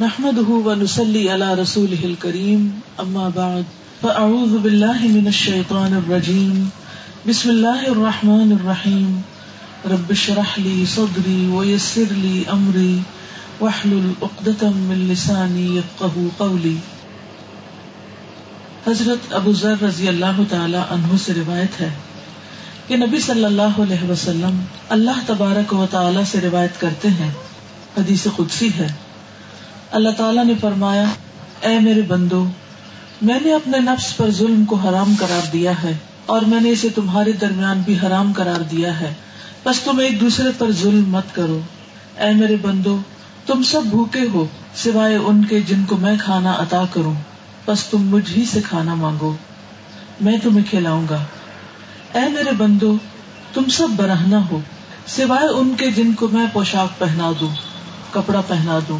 نحمده ونسلي على رسوله الكريم، أما بعد، فأعوذ بالله من الشيطان الرجيم. بسم الله الرحمن الرحيم. رب اشرح لي صدري ويسر لي أمري، واحلل عقدة من لساني يفقه قولي. حضرت ابو ذر رضی اللہ تعالی عنہ سے روایت ہے کہ نبی صلی اللہ علیہ وسلم اللہ تبارک و تعالی سے روایت کرتے ہیں، حدیث قدسی ہے۔ اللہ تعالیٰ نے فرمایا، اے میرے بندو، میں نے اپنے نفس پر ظلم کو حرام قرار دیا ہے اور میں نے اسے تمہارے درمیان بھی حرام قرار دیا ہے۔ بس تم ایک دوسرے پر ظلم مت کرو۔ اے میرے بندو، تم سب بھوکے ہو، سوائے ان کے جن کو میں کھانا عطا کروں۔ بس تم مجھ ہی سے کھانا مانگو۔ میں تمہیں کھلاؤں گا۔ اے میرے بندو، تم سب برہنا ہو، سوائے ان کے جن کو میں پوشاک پہنا دوں، کپڑا پہنا دوں۔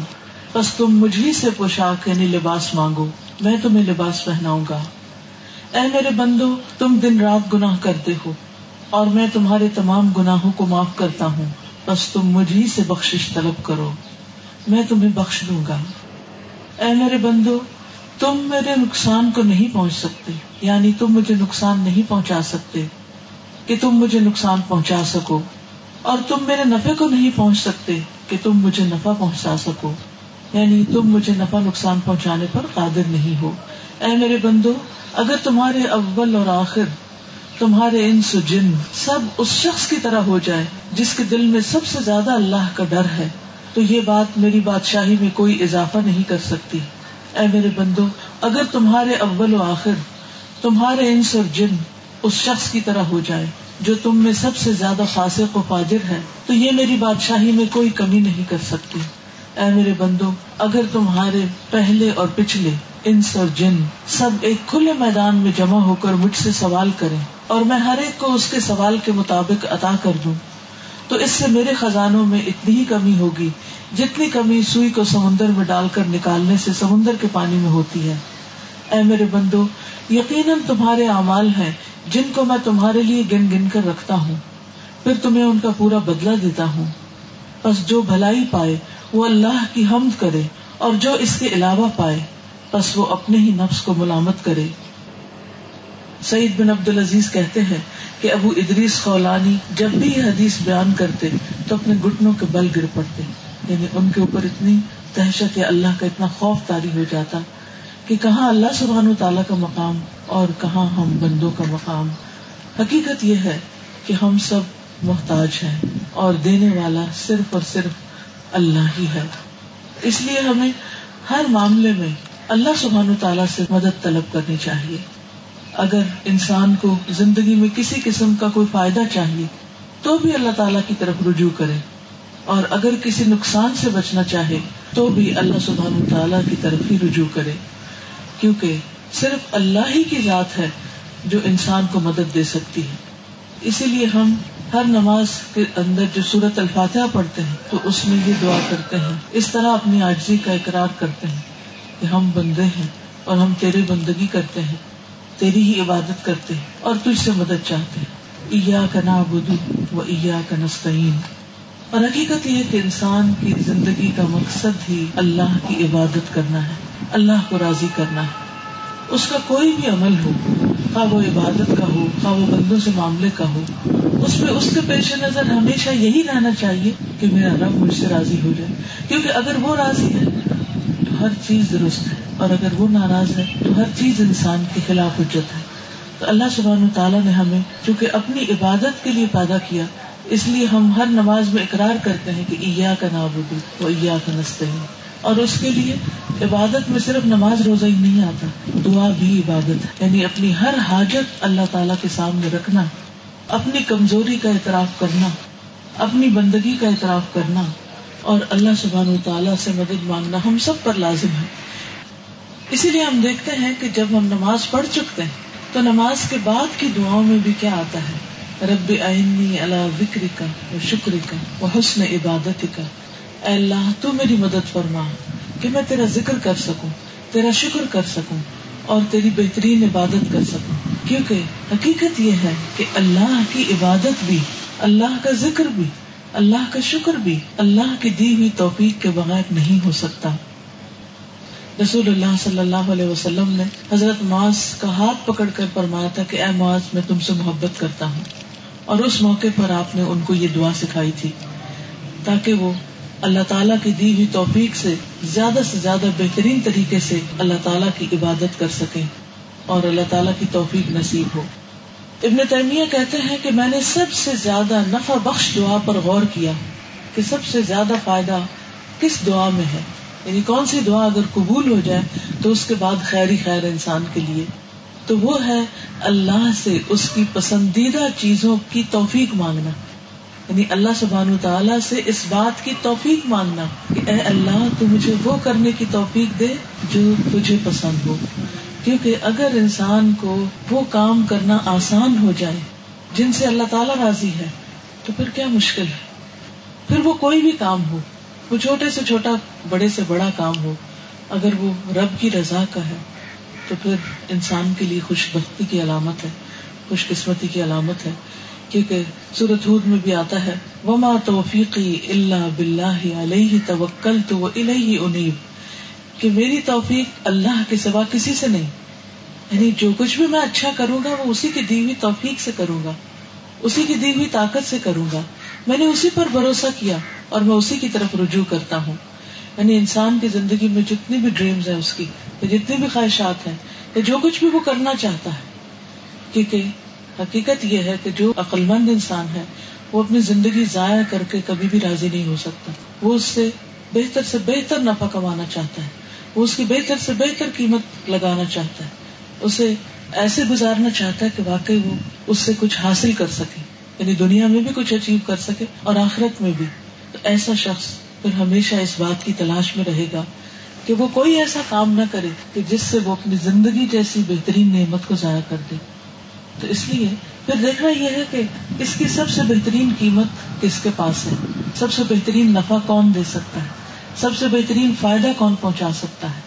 بس تم مجھے سے پوشاک یعنی لباس مانگو، میں تمہیں لباس پہناؤں گا۔ اے میرے بندو، تم دن رات گناہ کرتے ہو، اور میں تمہارے تمام گناہوں کو معاف کرتا ہوں۔ بس تم مجھے سے بخش طلب کرو، میں تمہیں بخش دوں گا۔ اے میرے بندو، تم میرے نقصان کو نہیں پہنچ سکتے یعنی تم مجھے نقصان نہیں پہنچا سکتے، کہ تم مجھے نقصان پہنچا سکو، اور تم میرے نفے کو نہیں پہنچ سکتے، کہ تم مجھے نفع پہنچا سکو۔ یعنی تم مجھے نفع نقصان پہنچانے پر قادر نہیں ہو۔ اے میرے بندو، اگر تمہارے اول اور آخر، تمہارے ان جن سب اس شخص کی طرح ہو جائے جس کے دل میں سب سے زیادہ اللہ کا ڈر ہے، تو یہ بات میری بادشاہی میں کوئی اضافہ نہیں کر سکتی۔ اے میرے بندو، اگر تمہارے اول و آخر، تمہارے انس اور جن اس شخص کی طرح ہو جائے جو تم میں سب سے زیادہ فاسق و فاجر ہے، تو یہ میری بادشاہی میں کوئی کمی نہیں کر سکتی۔ اے میرے بندو اگر تمہارے پہلے اور پچھلے انس اور جن سب ایک کھلے میدان میں جمع ہو کر مجھ سے سوال کریں اور میں ہر ایک کو اس کے سوال کے مطابق عطا کر دوں، تو اس سے میرے خزانوں میں اتنی ہی کمی ہوگی جتنی کمی سوئی کو سمندر میں ڈال کر نکالنے سے سمندر کے پانی میں ہوتی ہے۔ اے میرے بندو یقیناً تمہارے اعمال ہیں جن کو میں تمہارے لیے گن گن کر رکھتا ہوں، پھر تمہیں ان کا پورا بدلا دیتا ہوں۔ بس جو بھلائی پائے وہ اللہ کی حمد کرے اور جو اس کے علاوہ پائے، بس وہ اپنے ہی نفس کو ملامت کرے۔ سعید بن عبد العزیز کہتے ہیں کہ ابو ادریس خولانی جب بھی یہ حدیث بیان کرتے تو اپنے گٹنوں کے بل گر پڑتے۔ یعنی ان کے اوپر اتنی دہشت یا اللہ کا اتنا خوف تاری ہو جاتا کہ کہاں اللہ سبحان و تعالیٰ کا مقام اور کہاں ہم بندوں کا مقام۔ حقیقت یہ ہے کہ ہم سب محتاج ہیں اور دینے والا صرف اور صرف اللہ ہی ہے۔ اس لیے ہمیں ہر معاملے میں اللہ سبحان تعالیٰ سے مدد طلب کرنی چاہیے۔ اگر انسان کو زندگی میں کسی قسم کا کوئی فائدہ چاہیے، تو بھی اللہ تعالیٰ کی طرف رجوع کرے اور اگر کسی نقصان سے بچنا چاہے، تو بھی اللہ سبحان تعالیٰ کی طرف ہی رجوع کرے کیونکہ صرف اللہ ہی کی ذات ہے جو انسان کو مدد دے سکتی ہے۔ اسی لیے ہم ہر نماز کے اندر جو سورت الفاتحہ پڑھتے ہیں، تو اس میں یہ دعا کرتے ہیں۔ اس طرح اپنی آجزی کا اقرار کرتے ہیں کہ ہم بندے ہیں اور ہم تیرے بندگی کرتے ہیں، تیری ہی عبادت کرتے ہیں اور تجھ سے مدد چاہتے ہیں۔ ایا کا نا بدو و ایا کا نسطین اور حقیقت یہ کہ انسان کی زندگی کا مقصد ہی اللہ کی عبادت کرنا ہے، اللہ کو راضی کرنا ہے۔ اس کا کوئی بھی عمل ہو خواہ وہ عبادت کا ہو، خواہ وہ بندوں سے معاملے کا ہو، اس میں اس کے پیش نظر ہمیشہ یہی رہنا چاہیے کہ میرا رب مجھ سے راضی ہو جائے۔ کیونکہ اگر وہ راضی ہے تو ہر چیز درست ہے، اور اگر وہ ناراض ہے تو ہر چیز انسان کے خلاف اجت ہے۔ تو اللہ سبحانہ تعالیٰ نے ہمیں چونکہ اپنی عبادت کے لیے پیدا کیا، اس لیے ہم ہر نماز میں اقرار کرتے ہیں کہ ایا کا نابودو وہ ایا کا نستے اور اس کے لیے عبادت میں صرف نماز روزہ ہی نہیں آتا، دعا بھی عبادت ہے یعنی اپنی ہر حاجت اللہ تعالیٰ کے سامنے رکھنا، اپنی کمزوری کا اعتراف کرنا، اپنی بندگی کا اعتراف کرنا، اور اللہ سبحان و تعالیٰ سے مدد مانگنا ہم سب پر لازم ہے۔ اسی لیے ہم دیکھتے ہیں کہ جب ہم نماز پڑھ چکتے ہیں، تو نماز کے بعد کی دعاؤں میں بھی کیا آتا ہے؟ رب آئنی اللہ ذکر کا شکر کا حسن عبادت کا اے اللہ، تو میری مدد فرما کہ میں تیرا ذکر کر سکوں، تیرا شکر کر سکوں اور تیری بہترین عبادت کر سکوں۔ کیونکہ حقیقت یہ ہے کہ اللہ کی عبادت بھی، اللہ کا ذکر بھی، اللہ کا شکر بھی، اللہ کی دی ہوئی توفیق کے بغیر نہیں ہو سکتا۔ رسول اللہ صلی اللہ علیہ وسلم نے حضرت معاذ کا ہاتھ پکڑ کر فرمایا تھا کہ اے معاذ، میں تم سے محبت کرتا ہوں۔ اور اس موقع پر آپ نے ان کو یہ دعا سکھائی تھی تاکہ وہ اللہ تعالیٰ کی دی ہوئی توفیق سے زیادہ سے زیادہ بہترین طریقے سے اللہ تعالیٰ کی عبادت کر سکیں اور اللہ تعالیٰ کی توفیق نصیب ہو۔ ابن تیمیہ کہتے ہیں کہ میں نے سب سے زیادہ نفع بخش دعا پر غور کیا کہ سب سے زیادہ فائدہ کس دعا میں ہے۔ یعنی کون سی دعا اگر قبول ہو جائے تو اس کے بعد خیر ہی خیر انسان کے لیے۔ تو وہ ہے اللہ سے اس کی پسندیدہ چیزوں کی توفیق مانگنا۔ یعنی اللہ سبحان تعالیٰ سے اس بات کی توفیق مانگنا کہ اے اللہ تو مجھے وہ کرنے کی توفیق دے جو تجھے پسند ہو۔ کیونکہ اگر انسان کو وہ کام کرنا آسان ہو جائے جن سے اللہ تعالیٰ راضی ہے، تو پھر کیا مشکل ہے؟ پھر وہ کوئی بھی کام ہو، وہ چھوٹے سے چھوٹا، بڑے سے بڑا کام ہو، اگر وہ رب کی رضا کا ہے، تو پھر انسان کے لیے خوش بختی کی علامت ہے خوش قسمتی کی علامت ہے۔ کیونکہ سورت ہود میں بھی آتا ہے، وما توفیقی اللہ بلّہ علیہ توکل تو انیب کہ میری توفیق اللہ کے سوا کسی سے نہیں یعنی جو کچھ بھی میں اچھا کروں گا، وہ اسی کی دی ہوئی توفیق سے کروں گا، اسی کی دی ہوئی طاقت سے کروں گا۔ میں نے اسی پر بھروسہ کیا اور میں اسی کی طرف رجوع کرتا ہوں۔ یعنی انسان کی زندگی میں جتنی بھی ڈریمز ہیں اس کی جتنی بھی خواہشات ہیں، یا جو کچھ بھی وہ کرنا چاہتا ہے۔ کیونکہ حقیقت یہ ہے کہ جو عقلمند انسان ہے، وہ اپنی زندگی ضائع کر کے کبھی بھی راضی نہیں ہو سکتا۔ وہ اس سے بہتر سے بہتر نفع کمانا چاہتا ہے۔ وہ اس کی بہتر سے بہتر قیمت لگانا چاہتا ہے۔ اسے ایسے گزارنا چاہتا ہے کہ واقعی وہ اس سے کچھ حاصل کر سکے۔ یعنی دنیا میں بھی کچھ اچیو کر سکے اور آخرت میں بھی۔ تو ایسا شخص پھر ہمیشہ اس بات کی تلاش میں رہے گا کہ وہ کوئی ایسا کام نہ کرے کہ جس سے وہ اپنی زندگی جیسی بہترین نعمت کو ضائع کر دے۔ تو اس لیے پھر دیکھنا یہ ہے کہ اس کی سب سے بہترین قیمت کس کے پاس ہے؟ سب سے بہترین نفع کون دے سکتا ہے؟ سب سے بہترین فائدہ کون پہنچا سکتا ہے؟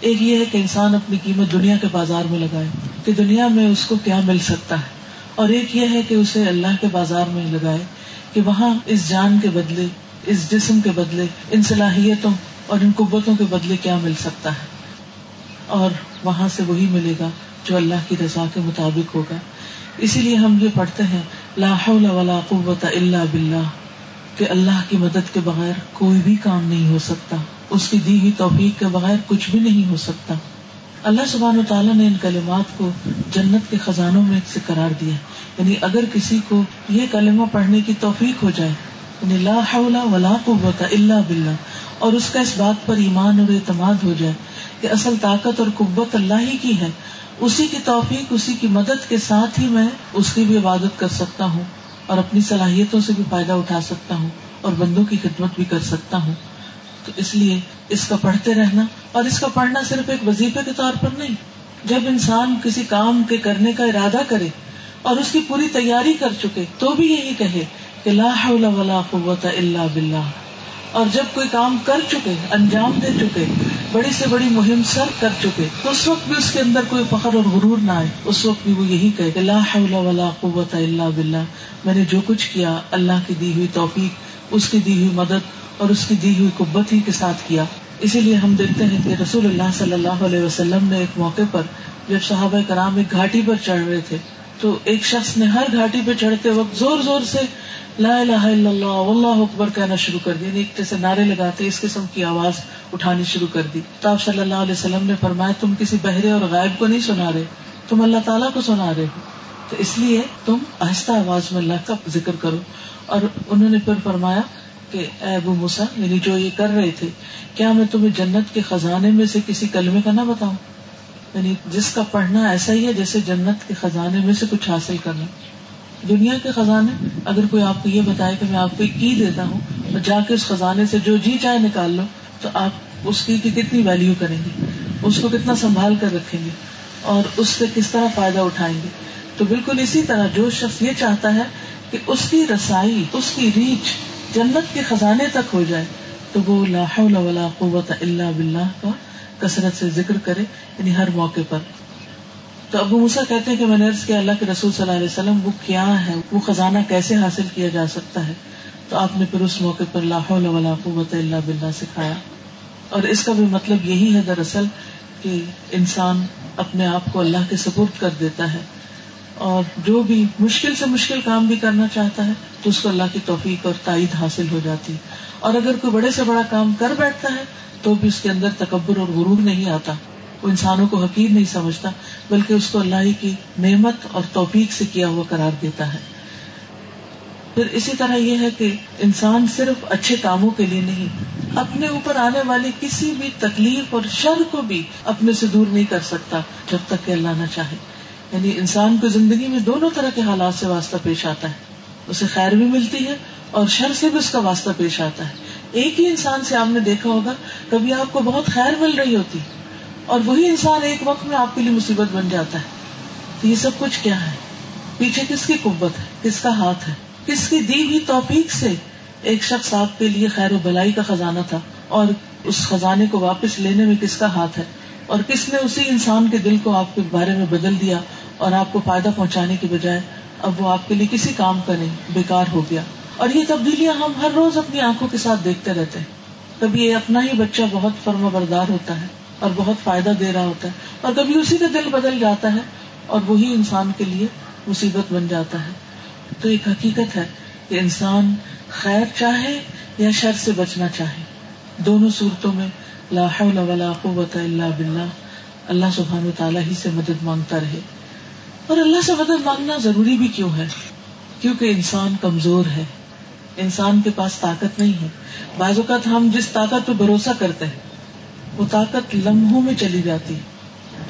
ایک یہ ہے کہ انسان اپنی قیمت دنیا کے بازار میں لگائے کہ دنیا میں اس کو کیا مل سکتا ہے؟ اور ایک یہ ہے کہ اسے اللہ کے بازار میں لگائے کہ وہاں اس جان کے بدلے، اس جسم کے بدلے، ان صلاحیتوں اور ان قبتوں کے بدلے کیا مل سکتا ہے؟ اور وہاں سے وہی ملے گا جو اللہ کی رضا کے مطابق ہوگا۔ اسی لیے ہم یہ پڑھتے ہیں، لا حول ولا قوت الا باللہ، کہ اللہ کی مدد کے بغیر کوئی بھی کام نہیں ہو سکتا۔ اس کی دی ہوئی توفیق کے بغیر کچھ بھی نہیں ہو سکتا۔ اللہ سبحان و تعالیٰ نے ان کلمات کو جنت کے خزانوں میں سے قرار دیا۔ یعنی اگر کسی کو یہ کلمہ پڑھنے کی توفیق ہو جائے یعنی لا حول ولا قوت الا باللہ اور اس کا اس بات پر ایمان اور اعتماد ہو جائے کہ اصل طاقت اور قوت اللہ ہی کی ہے۔ اسی کی توفیق، اسی کی مدد کے ساتھ ہی میں اس کی بھی عبادت کر سکتا ہوں اور اپنی صلاحیتوں سے بھی فائدہ اٹھا سکتا ہوں اور بندوں کی خدمت بھی کر سکتا ہوں۔ تو اس لیے اس کا پڑھتے رہنا، اور اس کا پڑھنا صرف ایک وظیفے کے طور پر نہیں، جب انسان کسی کام کے کرنے کا ارادہ کرے اور اس کی پوری تیاری کر چکے تو بھی یہی کہے کہ لا حول ولا قوت الا باللہ۔ اور جب کوئی کام کر چکے، انجام دے چکے، بڑی سے بڑی مہم سر کر چکے تو اس وقت بھی اس کے اندر کوئی فخر اور غرور نہ آئے۔ اس وقت بھی وہ یہی کہ لا حول ولا قوت الا باللہ، میں نے جو کچھ کیا، اللہ کی دی ہوئی توفیق، اس کی دی ہوئی مدد اور اس کی دی ہوئی قبت ہی کے ساتھ کیا۔ اسی لیے ہم دیکھتے ہیں کہ رسول اللہ صلی اللہ علیہ وسلم نے ایک موقع پر جب صحابہ کرام ایک گھاٹی پر چڑھ رہے تھے، تو ایک شخص نے ہر گھاٹی پہ چڑھتے وقت زور زور سے لا الہ الا اللہ، واللہ اکبر کہنا شروع کر دی ایک جیسے نعرے لگاتے، اس قسم کی آواز اٹھانی شروع کر دی۔ تو آپ صلی اللہ علیہ وسلم نے فرمایا، تم کسی بہرے اور غائب کو نہیں سنا رہے، تم اللہ تعالیٰ کو سنا رہے ہو۔ تو اس لیے تم آہستہ آواز میں اللہ کا ذکر کرو۔ اور انہوں نے پھر فرمایا کہ، اے ابو موسا یعنی جو یہ کر رہے تھے، کیا میں تمہیں جنت کے خزانے میں سے کسی کلمے کا نہ بتاؤں؟ یعنی جس کا پڑھنا ایسا ہی ہے جیسے جنت کے خزانے میں سے کچھ حاصل کرنا۔ دنیا کے خزانے، اگر کوئی آپ کو یہ بتائے کہ میں آپ کو کی دیتا ہوں اور جا کے اس خزانے سے جو جی چاہے نکال لو، تو آپ اس کی کتنی ویلو کریں گے؟ اس کو کتنا سنبھال کر رکھیں گے؟ اور اس سے کس طرح فائدہ اٹھائیں گے؟ تو بالکل اسی طرح جو شخص یہ چاہتا ہے کہ اس کی رسائی، اس کی ریچ جنت کے خزانے تک ہو جائے، تو وہ حول ولا قوت اللہ بلّہ کا کثرت سے ذکر کرے یعنی ہر موقع پر۔ تو ابو موسا کہتے ہیں کہ میں نے عرض کیا اللہ کے رسول صلی اللہ علیہ وسلم، وہ کیا ہے وہ خزانہ کیسے حاصل کیا جا سکتا ہے؟ تو آپ نے پھر اس موقع پر لاہور قوت اللہ بلّہ سکھایا۔ اور اس کا بھی مطلب یہی ہے دراصل کہ انسان اپنے آپ کو اللہ کے سپورٹ کر دیتا ہے۔ اور جو بھی مشکل سے مشکل کام بھی کرنا چاہتا ہے، تو اس کو اللہ کی توفیق اور تائید حاصل ہو جاتی۔ اور اگر کوئی بڑے سے بڑا کام کر بیٹھتا ہے، تو بھی اس کے اندر تکبر اور غرور نہیں آتا۔ وہ انسانوں کو حقیر نہیں سمجھتا، بلکہ اس کو اللہ کی نعمت اور توفیق سے کیا ہوا قرار دیتا ہے۔ پھر اسی طرح یہ ہے کہ انسان صرف اچھے کاموں کے لیے نہیں، اپنے اوپر آنے والی کسی بھی تکلیف اور شر کو بھی اپنے سے دور نہیں کر سکتا جب تک کہ اللہ نہ چاہے۔ یعنی انسان کو زندگی میں دونوں طرح کے حالات سے واسطہ پیش آتا ہے۔ اسے خیر بھی ملتی ہے اور شر سے بھی اس کا واسطہ پیش آتا ہے۔ ایک ہی انسان سے آپ نے دیکھا ہوگا، کبھی آپ کو بہت خیر مل رہی ہوتی۔ اور وہی انسان ایک وقت میں آپ کے لیے مصیبت بن جاتا ہے۔ تو یہ سب کچھ کیا ہے؟ پیچھے کس کی قوت ہے؟ کس کا ہاتھ ہے؟ کس کی دی ہوئی توفیق سے ایک شخص آپ کے لیے خیر و بلائی کا خزانہ تھا اور اس خزانے کو واپس لینے میں کس کا ہاتھ ہے؟ اور کس نے اسی انسان کے دل کو آپ کے بارے میں بدل دیا اور آپ کو فائدہ پہنچانے کی بجائے اب وہ آپ کے لیے کسی کام کا نہیں، بیکار ہو گیا۔ اور یہ تبدیلیاں ہم ہر روز اپنی آنکھوں کے ساتھ دیکھتے رہتے ہیں۔ کبھی یہ اپنا ہی بچہ بہت فرما بردار ہوتا ہے۔ اور بہت فائدہ دے رہا ہوتا ہے۔ اور کبھی اسی کا دل بدل جاتا ہے اور وہی انسان کے لیے مصیبت بن جاتا ہے۔ تو ایک حقیقت ہے کہ انسان خیر چاہے یا شر سے بچنا چاہے۔ دونوں صورتوں میں لا حول ولا قوت الا باللہ۔ اللہ سبحانہ تعالیٰ ہی سے مدد مانگتا رہے۔ اور اللہ سے مدد مانگنا ضروری بھی کیوں ہے؟ کیونکہ انسان کمزور ہے۔ انسان کے پاس طاقت نہیں ہے۔ بعض اوقات ہم جس طاقت پہ بھروسہ کرتے ہیں وہ طاقت لمحوں میں چلی جاتی۔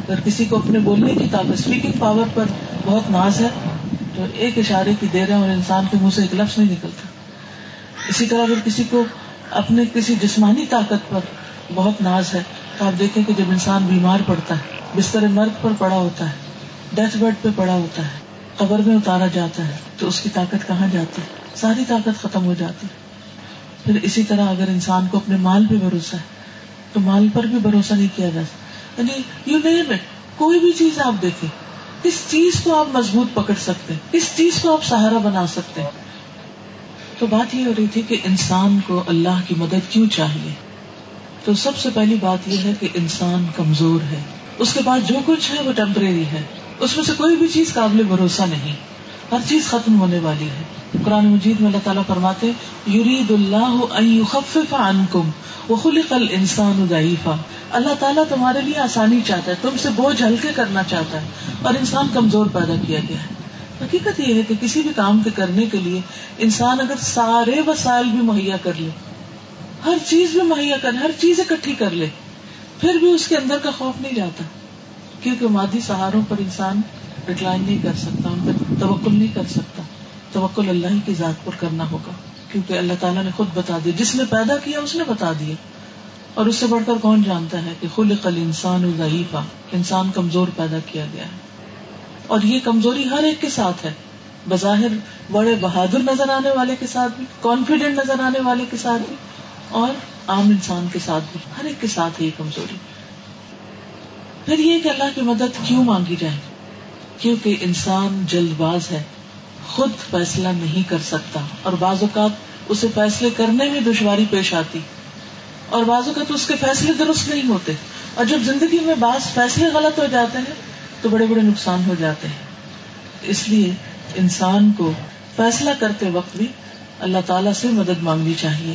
اگر کسی کو اپنے بولنے کی طاقت اسپیکنگ پاور پر بہت ناز ہے، تو ایک اشارے کی دیر ہے اور انسان کے منہ سے ایک لفظ نہیں نکلتا۔ اسی طرح اگر کسی کو اپنے کسی جسمانی طاقت پر بہت ناز ہے، تو آپ دیکھیں کہ جب انسان بیمار پڑتا ہے، بستر مرد پر پڑا ہوتا ہے ڈیتھ بیڈ پہ پڑا ہوتا ہے، قبر میں اتارا جاتا ہے، تو اس کی طاقت کہاں جاتی؟ ہے ساری طاقت ختم ہو جاتی۔ پھر اسی طرح اگر انسان کو اپنے مال پہ بھروسہ ہے تو مال پر بھی بھروسہ نہیں کیا جا سکتا۔ یعنی یو نیم اٹ کوئی بھی چیز آپ دیکھیں کس چیز کو آپ مضبوط پکڑ سکتے کس چیز کو آپ سہارا بنا سکتے تو بات یہ ہو رہی تھی کہ انسان کو اللہ کی مدد کیوں چاہیے؟ تو سب سے پہلی بات یہ ہے کہ انسان کمزور ہے۔ اس کے پاس جو کچھ ہے وہ ٹیمپریری ہے۔ اس میں سے کوئی بھی چیز قابل بھروسہ نہیں۔ ہر چیز ختم ہونے والی ہے۔ قرآن مجید میں اللہ تعالیٰ فرماتے یرید اللہ وخلق الانسان ضعیفا اللہ تعالیٰ تمہارے لیے آسانی چاہتا ہے، تم سے بوجھ ہلکے کرنا چاہتا ہے، اور انسان کمزور پیدا کیا گیا ہے۔ حقیقت یہ ہے کہ کسی بھی کام کے کرنے کے لیے انسان اگر سارے وسائل بھی مہیا کر لے، ہر چیز بھی مہیا کر ہر چیز اکٹھی کر لے، پھر بھی اس کے اندر کا خوف نہیں جاتا۔ کیونکہ مادی سہاروں پر انسان ڈکلائن نہیں کر سکتا، ان پہ توکل نہیں کر سکتا۔ توکل اللہ کی ذات پر کرنا ہوگا۔ کیونکہ اللہ تعالیٰ نے خود بتا دیا۔ جس نے پیدا کیا، اس نے بتا دیا۔ اور اس سے بڑھ کر کون جانتا ہے کہ خلق الانسان ضعیفہ انسان کمزور پیدا کیا گیا ہے۔ اور یہ کمزوری ہر ایک کے ساتھ ہے۔ بظاہر بڑے بہادر نظر آنے والے کے ساتھ بھی کانفیڈینٹ نظر آنے والے کے ساتھ بھی، اور عام انسان کے ساتھ بھی۔ ہر ایک کے ساتھ ہے یہ کمزوری۔ پھر یہ کہ اللہ کی مدد کیوں مانگی جائے؟ کیونکہ انسان جلد باز ہے، خود فیصلہ نہیں کر سکتا، اور بعض اوقات اسے فیصلے کرنے میں دشواری پیش آتی۔ اور بعض اوقات اس کے فیصلے درست نہیں ہوتے۔ اور جب زندگی میں بعض فیصلے غلط ہو جاتے ہیں، تو بڑے بڑے نقصان ہو جاتے ہیں۔ اس لیے انسان کو فیصلہ کرتے وقت بھی اللہ تعالیٰ سے مدد مانگنی چاہیے۔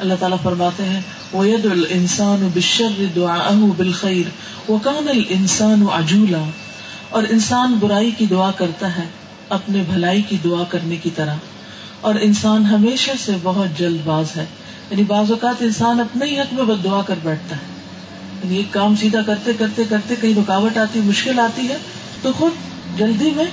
اللہ تعالیٰ فرماتے ہیں وید الانسان بشر دعاءه بالخیر وکان الانسان عجولا۔ اور انسان برائی کی دعا کرتا ہے، اپنے بھلائی کی دعا کرنے کی طرح۔ اور انسان ہمیشہ سے بہت جلد باز ہے۔ یعنی بعض اوقات انسان اپنے ہی حق میں بد دعا کر بیٹھتا ہے۔ یعنی ایک کام سیدھا کرتے کرتے کرتے کہیں رکاوٹ آتی، مشکل آتی ہے، تو خود جلدی میں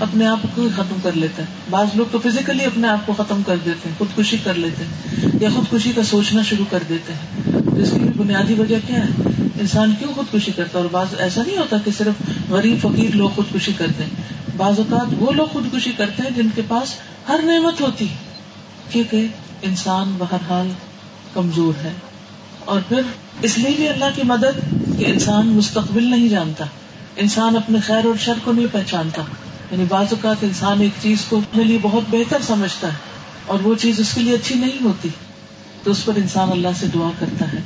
اپنے آپ کو ختم کر لیتا ہے۔ بعض لوگ تو فزیکلی اپنے آپ کو ختم کر دیتے ہیں، خودکشی کر لیتے ہیں، یا خودکشی کا سوچنا شروع کر دیتے ہیں۔ اس کی بنیادی وجہ کیا ہے؟ انسان کیوں خودکشی کرتا ہے اور بعض ایسا نہیں ہوتا کہ صرف غریب فقیر لوگ خودکشی کرتے ہیں۔ بعض اوقات وہ لوگ خودکشی کرتے ہیں جن کے پاس ہر نعمت ہوتی کیونکہ انسان بہرحال کمزور ہے۔ اور پھر اس لیے بھی اللہ کی مدد کہ انسان مستقبل نہیں جانتا، انسان اپنے خیر اور شر کو نہیں پہچانتا۔ یعنی بعض اوقات انسان ایک چیز کو اپنے لیے بہت بہتر سمجھتا ہے اور وہ چیز اس کے لیے اچھی نہیں ہوتی، تو اس پر انسان اللہ سے دعا کرتا ہے۔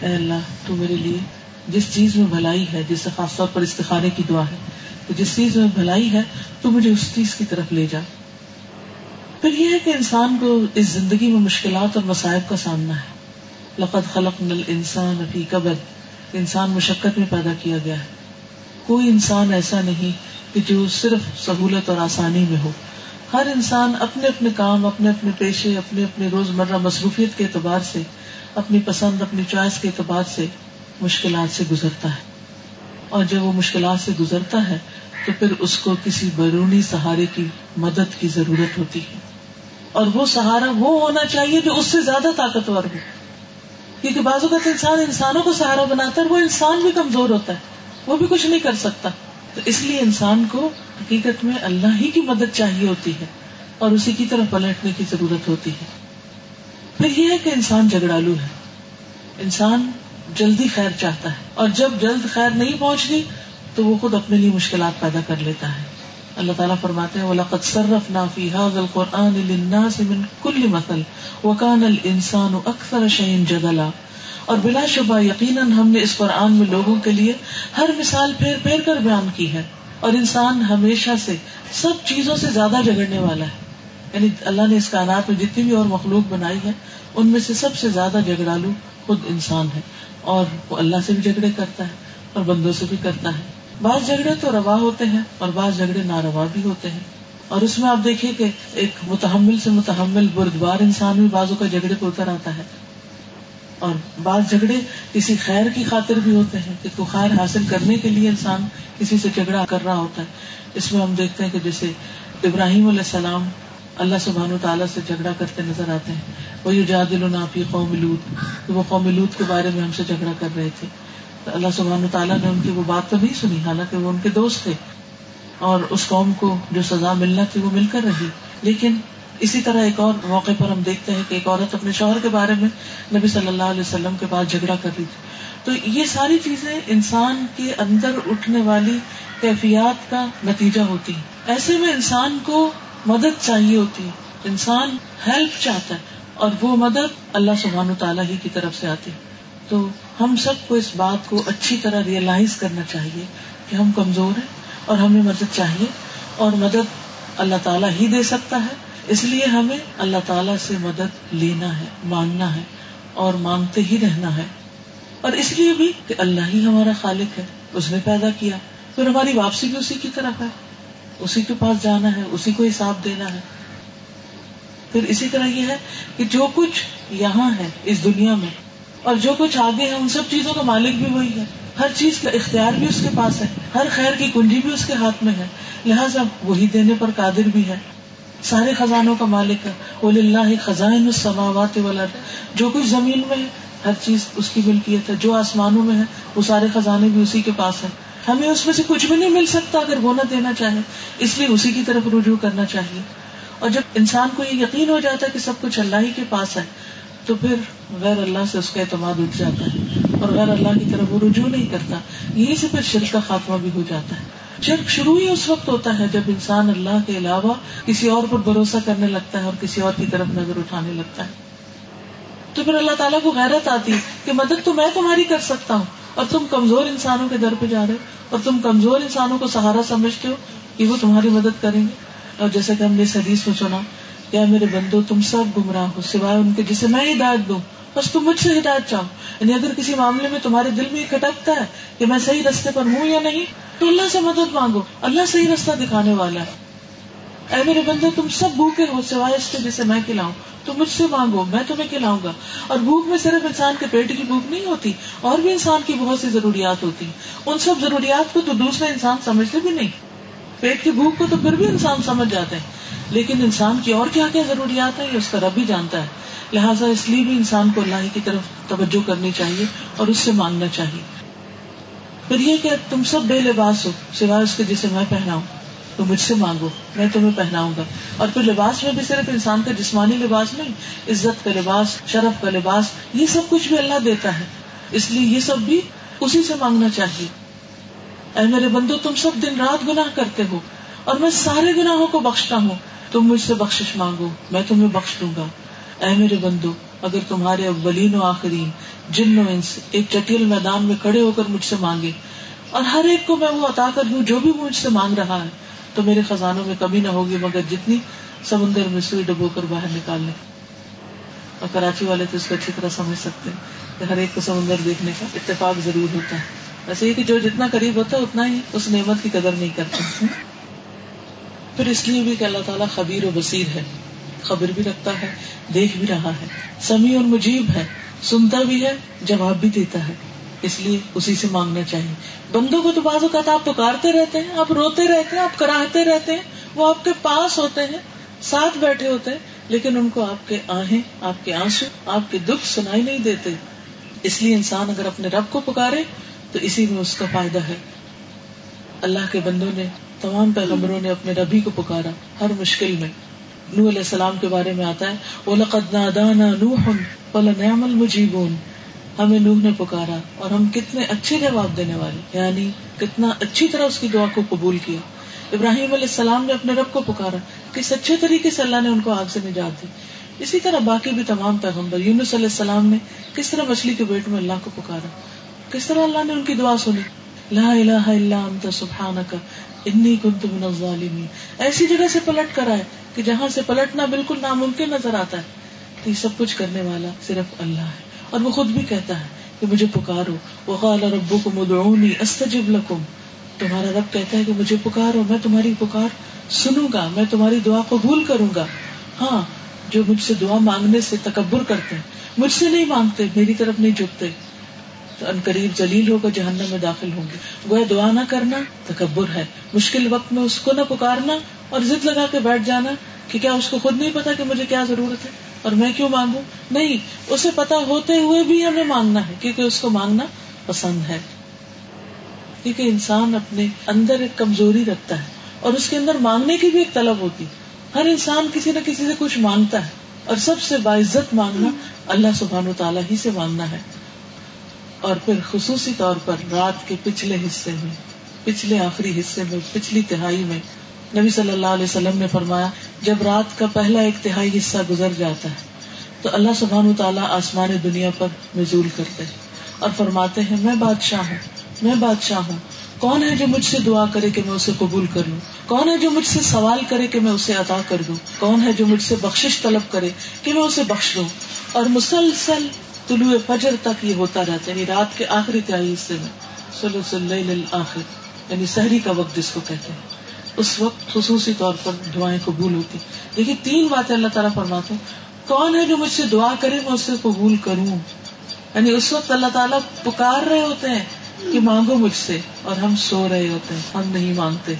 اے اللہ، تو میرے لیے جس چیز میں بھلائی ہے جس سے خاص طور پر استخارے کی دعا ہے، تو جس چیز میں بھلائی ہے، تو مجھے اس چیز کی طرف لے جا۔ پھر یہ ہے کہ انسان کو اس زندگی میں مشکلات اور مسائب کا سامنا ہے۔ لقد خلق نل انسان ابھی قبر انسان مشقت میں پیدا کیا گیا ہے۔ کوئی انسان ایسا نہیں کہ جو صرف سہولت اور آسانی میں ہو۔ ہر انسان اپنے اپنے کام، اپنے اپنے پیشے، اپنے اپنے روز مرہ مصروفیت کے اعتبار سے اپنی پسند، اپنی چوائس کے اعتبار سے مشکلات سے گزرتا ہے۔ اور جب وہ مشکلات سے گزرتا ہے، تو پھر اس کو کسی بیرونی سہارے کی مدد کی ضرورت ہوتی ہے۔ اور وہ سہارا وہ ہونا چاہیے جو اس سے زیادہ طاقتور ہو۔ کیونکہ بعض اوقات انسان انسانوں کو سہارا بناتا ہے وہ انسان بھی کمزور ہوتا ہے۔ وہ بھی کچھ نہیں کر سکتا۔ تو اس لیے انسان کو حقیقت میں اللہ ہی کی مدد چاہیے ہوتی ہے اور اسی کی طرف پلٹنے کی ضرورت ہوتی ہے۔ پھر یہ ہے کہ انسان جگڑالو ہے۔ انسان جلدی خیر چاہتا ہے۔ اور جب جلد خیر نہیں پہنچتی، تو وہ خود اپنے لیے مشکلات پیدا کر لیتا ہے۔ اللہ تعالیٰ فرماتے ہیں، وَلَقَدْ صَرَّفْنَا فِي هَذَا الْقُرْآنِ لِلنَّاسِ مِن كُلِّ مَثَلٍ وَكَانَ الْإِنسَانُ أَكْثَرَ شَيْءٍ جَدَلًا۔ اور بلا شبہ یقیناً ہم نے اس قرآن میں لوگوں کے لیے ہر مثال پھیر پھیر کر بیان کی ہے۔ اور انسان ہمیشہ سے سب چیزوں سے زیادہ جگڑنے والا ہے۔ یعنی اللہ نے اس کائنات میں جتنی بھی اور مخلوق بنائی ہے، ان میں سے سب سے زیادہ جگڑالو خود انسان ہے۔ اور وہ اللہ سے بھی جھگڑے کرتا ہے، اور بندوں سے بھی کرتا ہے۔ بعض جھگڑے تو روا ہوتے ہیں، اور بعض جھگڑے ناروا بھی ہوتے ہیں۔ اور اس میں آپ دیکھیے کہ ایک متحمل سے متحمل بردبار انسان بھی بازو کا جھگڑے کو اتر آتا ہے۔ اور بعض جھگڑے کسی خیر کی خاطر بھی ہوتے ہیں، کہ کوئی خیر حاصل کرنے کے لیے انسان کسی سے جھگڑا کر رہا ہوتا ہے۔ اس میں ہم دیکھتے ہیں کہ جیسے ابراہیم علیہ السلام اللہ سبحان تعالیٰ سے جھگڑا کرتے نظر آتے ہیں۔ وہ یو جادل النافی قوم لوت وہ قوم لوت کے بارے میں ہم سے جھگڑا کر رہے تھے۔ اللہ سبحان تعالیٰ نے ان کی وہ بات تو نہیں سنی، حالانکہ وہ ان کے دوست تھے۔ اور اس قوم کو جو سزا ملنا تھی وہ مل کر رہی۔ لیکن اسی طرح ایک اور موقع پر ہم دیکھتے ہیں کہ ایک عورت اپنے شوہر کے بارے میں نبی صلی اللہ علیہ وسلم کے بعد جھگڑا کر رہی تھی۔ تو یہ ساری چیزیں انسان کے اندر اٹھنے والی کیفیات کا نتیجہ ہوتی ہیں۔ ایسے میں انسان کو مدد چاہیے ہوتی ہے۔ انسان ہیلپ چاہتا ہے اور وہ مدد اللہ سبحان تعالیٰ ہی کی طرف سے آتی تو ہم سب کو اس بات کو اچھی طرح ریئلائز کرنا چاہیے کہ ہم کمزور ہیں اور ہمیں مدد چاہیے اور مدد اللہ تعالیٰ ہی دے سکتا ہے۔ اس لیے ہمیں اللہ تعالیٰ سے مدد لینا ہے، مانگنا ہے اور مانگتے ہی رہنا ہے۔ اور اس لیے بھی کہ اللہ ہی ہمارا خالق ہے، اس نے پیدا کیا۔ پھر ہماری واپسی بھی اسی کی طرف ہے۔ اسی کے پاس جانا ہے، اسی کو حساب دینا ہے۔ پھر اسی طرح یہ ہے کہ جو کچھ یہاں ہے اس دنیا میں، اور جو کچھ آگے ہے، ان سب چیزوں کا مالک بھی وہی ہے۔ ہر چیز کا اختیار بھی اس کے پاس ہے، ہر خیر کی کنجی بھی اس کے ہاتھ میں ہے۔ لہٰذا وہی دینے پر قادر بھی ہے۔ سارے خزانوں کا مالک ہے۔ وہ اللہ خزان السماوات والارض۔ جو کچھ زمین میں ہے، ہر چیز اس کی ملکیت ہے۔ جو آسمانوں میں ہے، وہ سارے خزانے بھی اسی کے پاس ہیں۔ ہمیں اس میں سے کچھ بھی نہیں مل سکتا اگر وہ نہ دینا چاہے۔ اس لیے اسی کی طرف رجوع کرنا چاہیے۔ اور جب انسان کو یہ یقین ہو جاتا ہے کہ سب کچھ اللہ ہی کے پاس ہے، تو پھر غیر اللہ سے اس کا اعتماد اٹھ جاتا ہے۔ اور غیر اللہ کی طرف وہ رجوع نہیں کرتا۔ یہیں سے پھر شرک کا خاتمہ بھی ہو جاتا ہے۔ شرک شروع ہی اس وقت ہوتا ہے جب انسان اللہ کے علاوہ کسی اور پر بھروسہ کرنے لگتا ہے اور کسی اور کی طرف نظر اٹھانے لگتا ہے۔ تو پھر اللہ تعالیٰ کو غیرت آتی کہ مدد تو میں تمہاری کر سکتا ہوں۔ اور تم کمزور انسانوں کے در پہ جا رہے ہو، اور تم کمزور انسانوں کو سہارا سمجھتے ہو کہ وہ تمہاری مدد کریں گے۔ اور جیسے کہ ہم نے اس حدیث میں سنا کیا میرے بندو، تم سب گمراہ ہو، سوائے ان کے جسے میں ہدایت دوں۔ بس تم مجھ سے ہدایت چاہو۔ یعنی اگر کسی معاملے میں تمہارے دل میں کھٹکتا ہے کہ میں صحیح رستے پر ہوں یا نہیں، تو اللہ سے مدد مانگو۔ اللہ صحیح رستہ دکھانے والا ہے۔ اے میرے بندے تم سب بھوکے ہو سوائے اس کے جسے میں کھلاؤں۔ تو مجھ سے مانگو، میں تمہیں کھلاؤں گا۔ اور بھوک میں صرف انسان کے پیٹ کی بھوک نہیں ہوتی، اور بھی انسان کی بہت سی ضروریات ہوتی۔ ان سب ضروریات کو تو دوسرے انسان سمجھتے بھی نہیں۔ پیٹ کی بھوک کو تو پھر بھی انسان سمجھ جاتے ہیں۔ لیکن انسان کی اور کیا کیا ضروریات ہے یہ اس کا رب ہی جانتا ہے۔ لہٰذا اس لیے بھی انسان کو اللہ کی طرف توجہ کرنی چاہیے اور اس سے مانگنا چاہیے۔ پھر یہ کہ تم سب بے لباس ہو، سوائے اس کے جسے میں پہناؤں۔ تو مجھ سے مانگو، میں تمہیں پہناؤں گا۔ اور پھر لباس میں بھی صرف انسان کا جسمانی لباس نہیں، عزت کا لباس، شرف کا لباس، یہ سب کچھ بھی اللہ دیتا ہے۔ اس لیے یہ سب بھی اسی سے مانگنا چاہیے۔ اے میرے بندو، تم سب دن رات گناہ کرتے ہو اور میں سارے گناہوں کو بخشتا ہوں۔ تم مجھ سے بخش مانگو، میں تمہیں بخش دوں گا۔ اے میرے بندو، اگر تمہارے اولین و آخرین جن و انس ایک چٹیل میدان میں کھڑے ہو کر مجھ سے مانگے، اور ہر ایک کو میں وہ عطا کر دوں جو بھی مجھ سے مانگ رہا ہے تو میرے خزانوں میں کمی نہ ہوگی مگر جتنی سمندر میں سوئی ڈبو کر باہر نکالنے اور کراچی والے تو اس کو اچھی طرح سمجھ سکتے ہیں کہ ہر ایک کو سمندر دیکھنے کا اتفاق ضرور ہوتا ہے۔ ویسے یہ کہ جو جتنا قریب ہوتا ہے اتنا ہی اس نعمت کی قدر نہیں کرتے پھر اس لیے بھی کہ اللہ تعالیٰ خبیر و بصیر ہے، خبر بھی رکھتا ہے، دیکھ بھی رہا ہے۔ سمیع اور مجیب ہے، سنتا بھی ہے، جواب بھی دیتا ہے۔ اس لیے اسی سے مانگنا چاہیے۔ بندوں کو تو بعض اوقات آپ پکارتے رہتے ہیں، آپ روتے رہتے ہیں، آپ کراہتے رہتے ہیں، وہ آپ کے پاس ہوتے ہیں، ساتھ بیٹھے ہوتے ہیں، لیکن ان کو آپ کے آہیں، آپ کے آنسو، آپ کے دکھ سنائی نہیں دیتے۔ اس لیے انسان اگر اپنے رب کو پکارے، تو اسی میں اس کا فائدہ ہے۔ اللہ کے بندوں نے، تمام پیغمبروں نے اپنے ربی کو پکارا ہر مشکل میں۔ نو علیہ السلام کے بارے میں آتا ہے وہ لقد نادانا نوح فلنعم المجیبون ہمیں نوح نے پکارا اور ہم کتنے اچھے جواب دینے والے یعنی کتنا اچھی طرح اس کی دعا کو قبول کیا۔ ابراہیم علیہ السلام نے اپنے رب کو پکارا، کس اچھے طریقے سے اللہ نے ان کو آگ سے نجات دی۔ اسی طرح باقی بھی تمام پیغمبر، یونس علیہ السلام نے کس طرح مچھلی کے پیٹ میں اللہ کو پکارا۔ کس طرح اللہ نے ان کی دعا سنی۔ لا الہ الا انت سبحانک، انی کنت من الظالمین۔ ایسی جگہ سے پلٹ کر آئے کہ جہاں سے پلٹنا بالکل ناممکن نظر آتا ہے۔ تو یہ سب کچھ کرنے والا صرف اللہ ہے۔ اور وہ خود بھی کہتا ہے کہ مجھے پکارو۔ وقال ربکم ادعونی استجب لکم۔ تمہارا رب کہتا ہے کہ مجھے پکارو، میں تمہاری پکار سنوں گا، میں تمہاری دعا قبول کروں گا۔ ہاں جو مجھ سے دعا مانگنے سے تکبر کرتے ہیں، مجھ سے نہیں مانگتے، میری طرف نہیں جھکتے۔ تو ان قریب جلیل ہو کر جہنم میں داخل ہوں گے۔ گویا دعا نہ کرنا تکبر ہے۔ مشکل وقت میں اس کو نہ پکارنا اور ضد لگا کے بیٹھ جانا کہ کیا اس کو خود نہیں پتا کہ مجھے کیا ضرورت ہے؟ اور میں کیوں مانگوں؟ نہیں، اسے پتا ہوتے ہوئے بھی ہمیں مانگنا ہے، کیونکہ اس کو مانگنا پسند ہے۔ کیونکہ انسان اپنے اندر ایک کمزوری رکھتا ہے، اور اس کے اندر مانگنے کی بھی ایک طلب ہوتی ہر انسان کسی نہ کسی سے کچھ مانگتا ہے، اور سب سے باعزت مانگنا اللہ سبحان و تعالیٰ ہی سے مانگنا ہے۔ اور پھر خصوصی طور پر رات کے پچھلے حصے میں، پچھلے آخری حصے میں، پچھلی تہائی میں نبی صلی اللہ علیہ وسلم نے فرمایا، جب رات کا پہلا ایک تہائی حصہ گزر جاتا ہے، تو اللہ سبحان و تعالیٰ آسمان دنیا پر نزول کرتے اور فرماتے ہیں، میں بادشاہ ہوں، میں بادشاہ ہوں، کون ہے جو مجھ سے دعا کرے کہ میں اسے قبول کر لوں؟ کون ہے جو مجھ سے سوال کرے کہ میں اسے عطا کر دوں؟ کون ہے جو مجھ سے بخش طلب کرے کہ میں اسے بخش دوں اور مسلسل طلوع فجر تک یہ ہوتا رہتا ہے یعنی رات کے آخری تہائی حصے میں صلی آخر یعنی سحری کا وقت جس کو کہتے ہیں۔ اس وقت خصوصی طور پر دعائیں قبول ہوتی۔ دیکھیے، تین باتیں اللہ تعالیٰ فرماتے ہیں۔ کون ہے جو مجھ سے دعا کرے، میں اسے قبول کروں؟ یعنی اس وقت اللہ تعالیٰ پکار رہے ہوتے ہیں کہ مانگو مجھ سے اور ہم سو رہے ہوتے ہیں، ہم نہیں مانگتے۔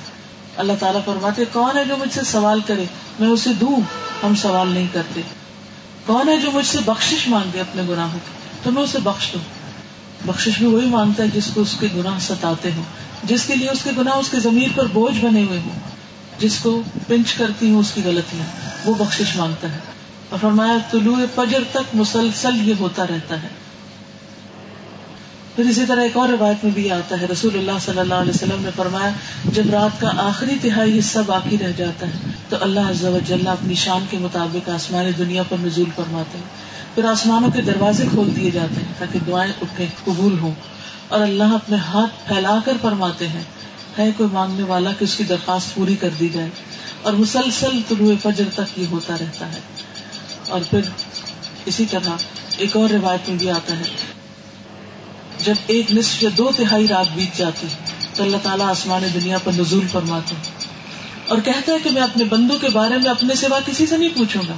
اللہ تعالیٰ فرماتے کون ہے جو مجھ سے سوال کرے، میں اسے دوں، ہم سوال نہیں کرتے۔ کون ہے جو مجھ سے بخش مانگے اپنے گناہوں کی، تو میں اسے بخش دوں۔ بخش بھی وہی مانگتا ہے جس کو اس کے گناہ ستاتے ہوں، جس کے لیے اس کے گناہ اس کے زمین پر بوجھ بنے ہوئے ہوں، جس کو پنچ کرتی ہوں اس کی غلطیاں وہ بخش مانگتا ہے۔ اور فرمایا، طلوع فجر تک مسلسل یہ ہوتا رہتا ہے۔ پھر اسی طرح ایک اور روایت میں بھی آتا ہے، رسول اللہ صلی اللہ علیہ وسلم نے فرمایا، جب رات کا آخری تہائی حصہ باقی رہ جاتا ہے، تو اللہ عز و جل اپنی شان کے مطابق آسمان دنیا پر نزول فرماتے ہیں۔ پھر آسمانوں کے دروازے کھول دیے جاتے ہیں تاکہ دعائیں اٹھے قبول ہوں۔ اور اللہ اپنے ہاتھ پھیلا کر فرماتے ہیں، ہے کوئی مانگنے والا کہ اس کی درخواست پوری کر دی جائے؟ اور مسلسل طلوع فجر تک یہ ہوتا رہتا ہے۔ اور پھر اسی طرح ایک اور روایت میں بھی آتا ہے، جب ایک نصف یا دو تہائی رات بیت جاتی تو اللہ تعالیٰ آسمان دنیا پر نزول فرماتے اور کہتا ہے کہ میں اپنے بندوں کے بارے میں اپنے سوا کسی سے نہیں پوچھوں گا۔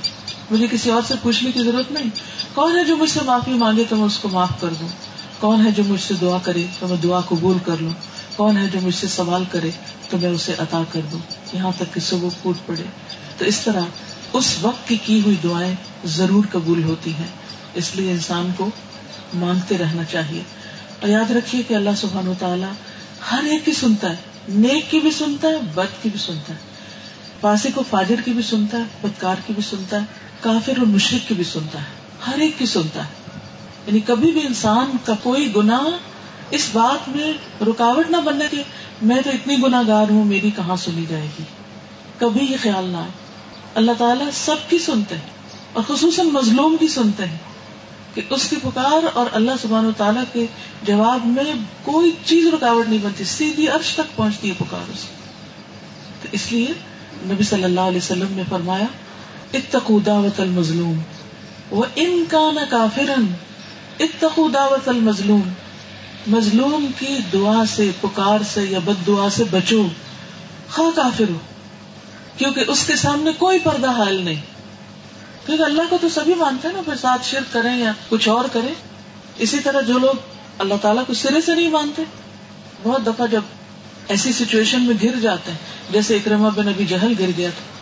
مجھے کسی اور سے پوچھنے کی ضرورت نہیں۔ کون ہے جو مجھ سے معافی مانگے تو میں اس کو معاف کر دوں؟ کون ہے جو مجھ سے دعا کرے تو میں دعا قبول کر لوں؟ کون ہے جو مجھ سے سوال کرے تو میں اسے عطا کر دوں؟ یہاں تک کہ صبح پھوٹ پڑے۔ تو اس طرح اس وقت کی کی ہوئی دعائیں ضرور قبول ہوتی ہیں۔ اس لیے انسان کو مانگتے رہنا چاہیے۔ اور یاد رکھیے کہ اللہ سبحان و تعالیٰ ہر ایک کی سنتا ہے۔ نیک کی بھی سنتا ہے، بد کی بھی سنتا ہے۔ پاسی کو فاجر کی بھی سنتا ہے، بدکار کی بھی سنتا ہے۔ کافر اور مشرق کی بھی سنتا ہے، ہر ایک کی سنتا ہے۔ یعنی کبھی بھی انسان کا کوئی گنا اس بات میں رکاوٹ نہ بننے کے، میں تو اتنی گناگار ہوں، میری کہاں سنی جائے گی؟ کبھی یہ خیال نہ آئے۔ اللہ تعالیٰ سب کی سنتے ہیں اور خصوصاً مظلوم کی سنتے ہیں کہ اس کی پکار اور اللہ سبحان و تعالیٰ کے جواب میں کوئی چیز رکاوٹ نہیں بنتی، سیدھی عرش تک پہنچتی ہے پکار اس تو اس لیے نبی صلی اللہ علیہ وسلم نے فرمایا اتقو دعوت المظلوم. وہ ان کا نہ کافرن اتقو دعوت المظلوم. مظلوم کی دعا سے پکار سے یا بد دعا سے بچو، خواہ کافر ہو، کیونکہ اس کے سامنے کوئی پردہ حال نہیں۔ کیونکہ اللہ کو تو سبھی مانتے ہیں نا، پھر ساتھ شرک کریں یا کچھ اور کریں۔ اسی طرح جو لوگ اللہ تعالیٰ کو سرے سے نہیں مانتے، بہت دفعہ جب ایسی سچویشن میں گر جاتے ہیں، جیسے اکرما بن ابھی جہل گر گیا تھا۔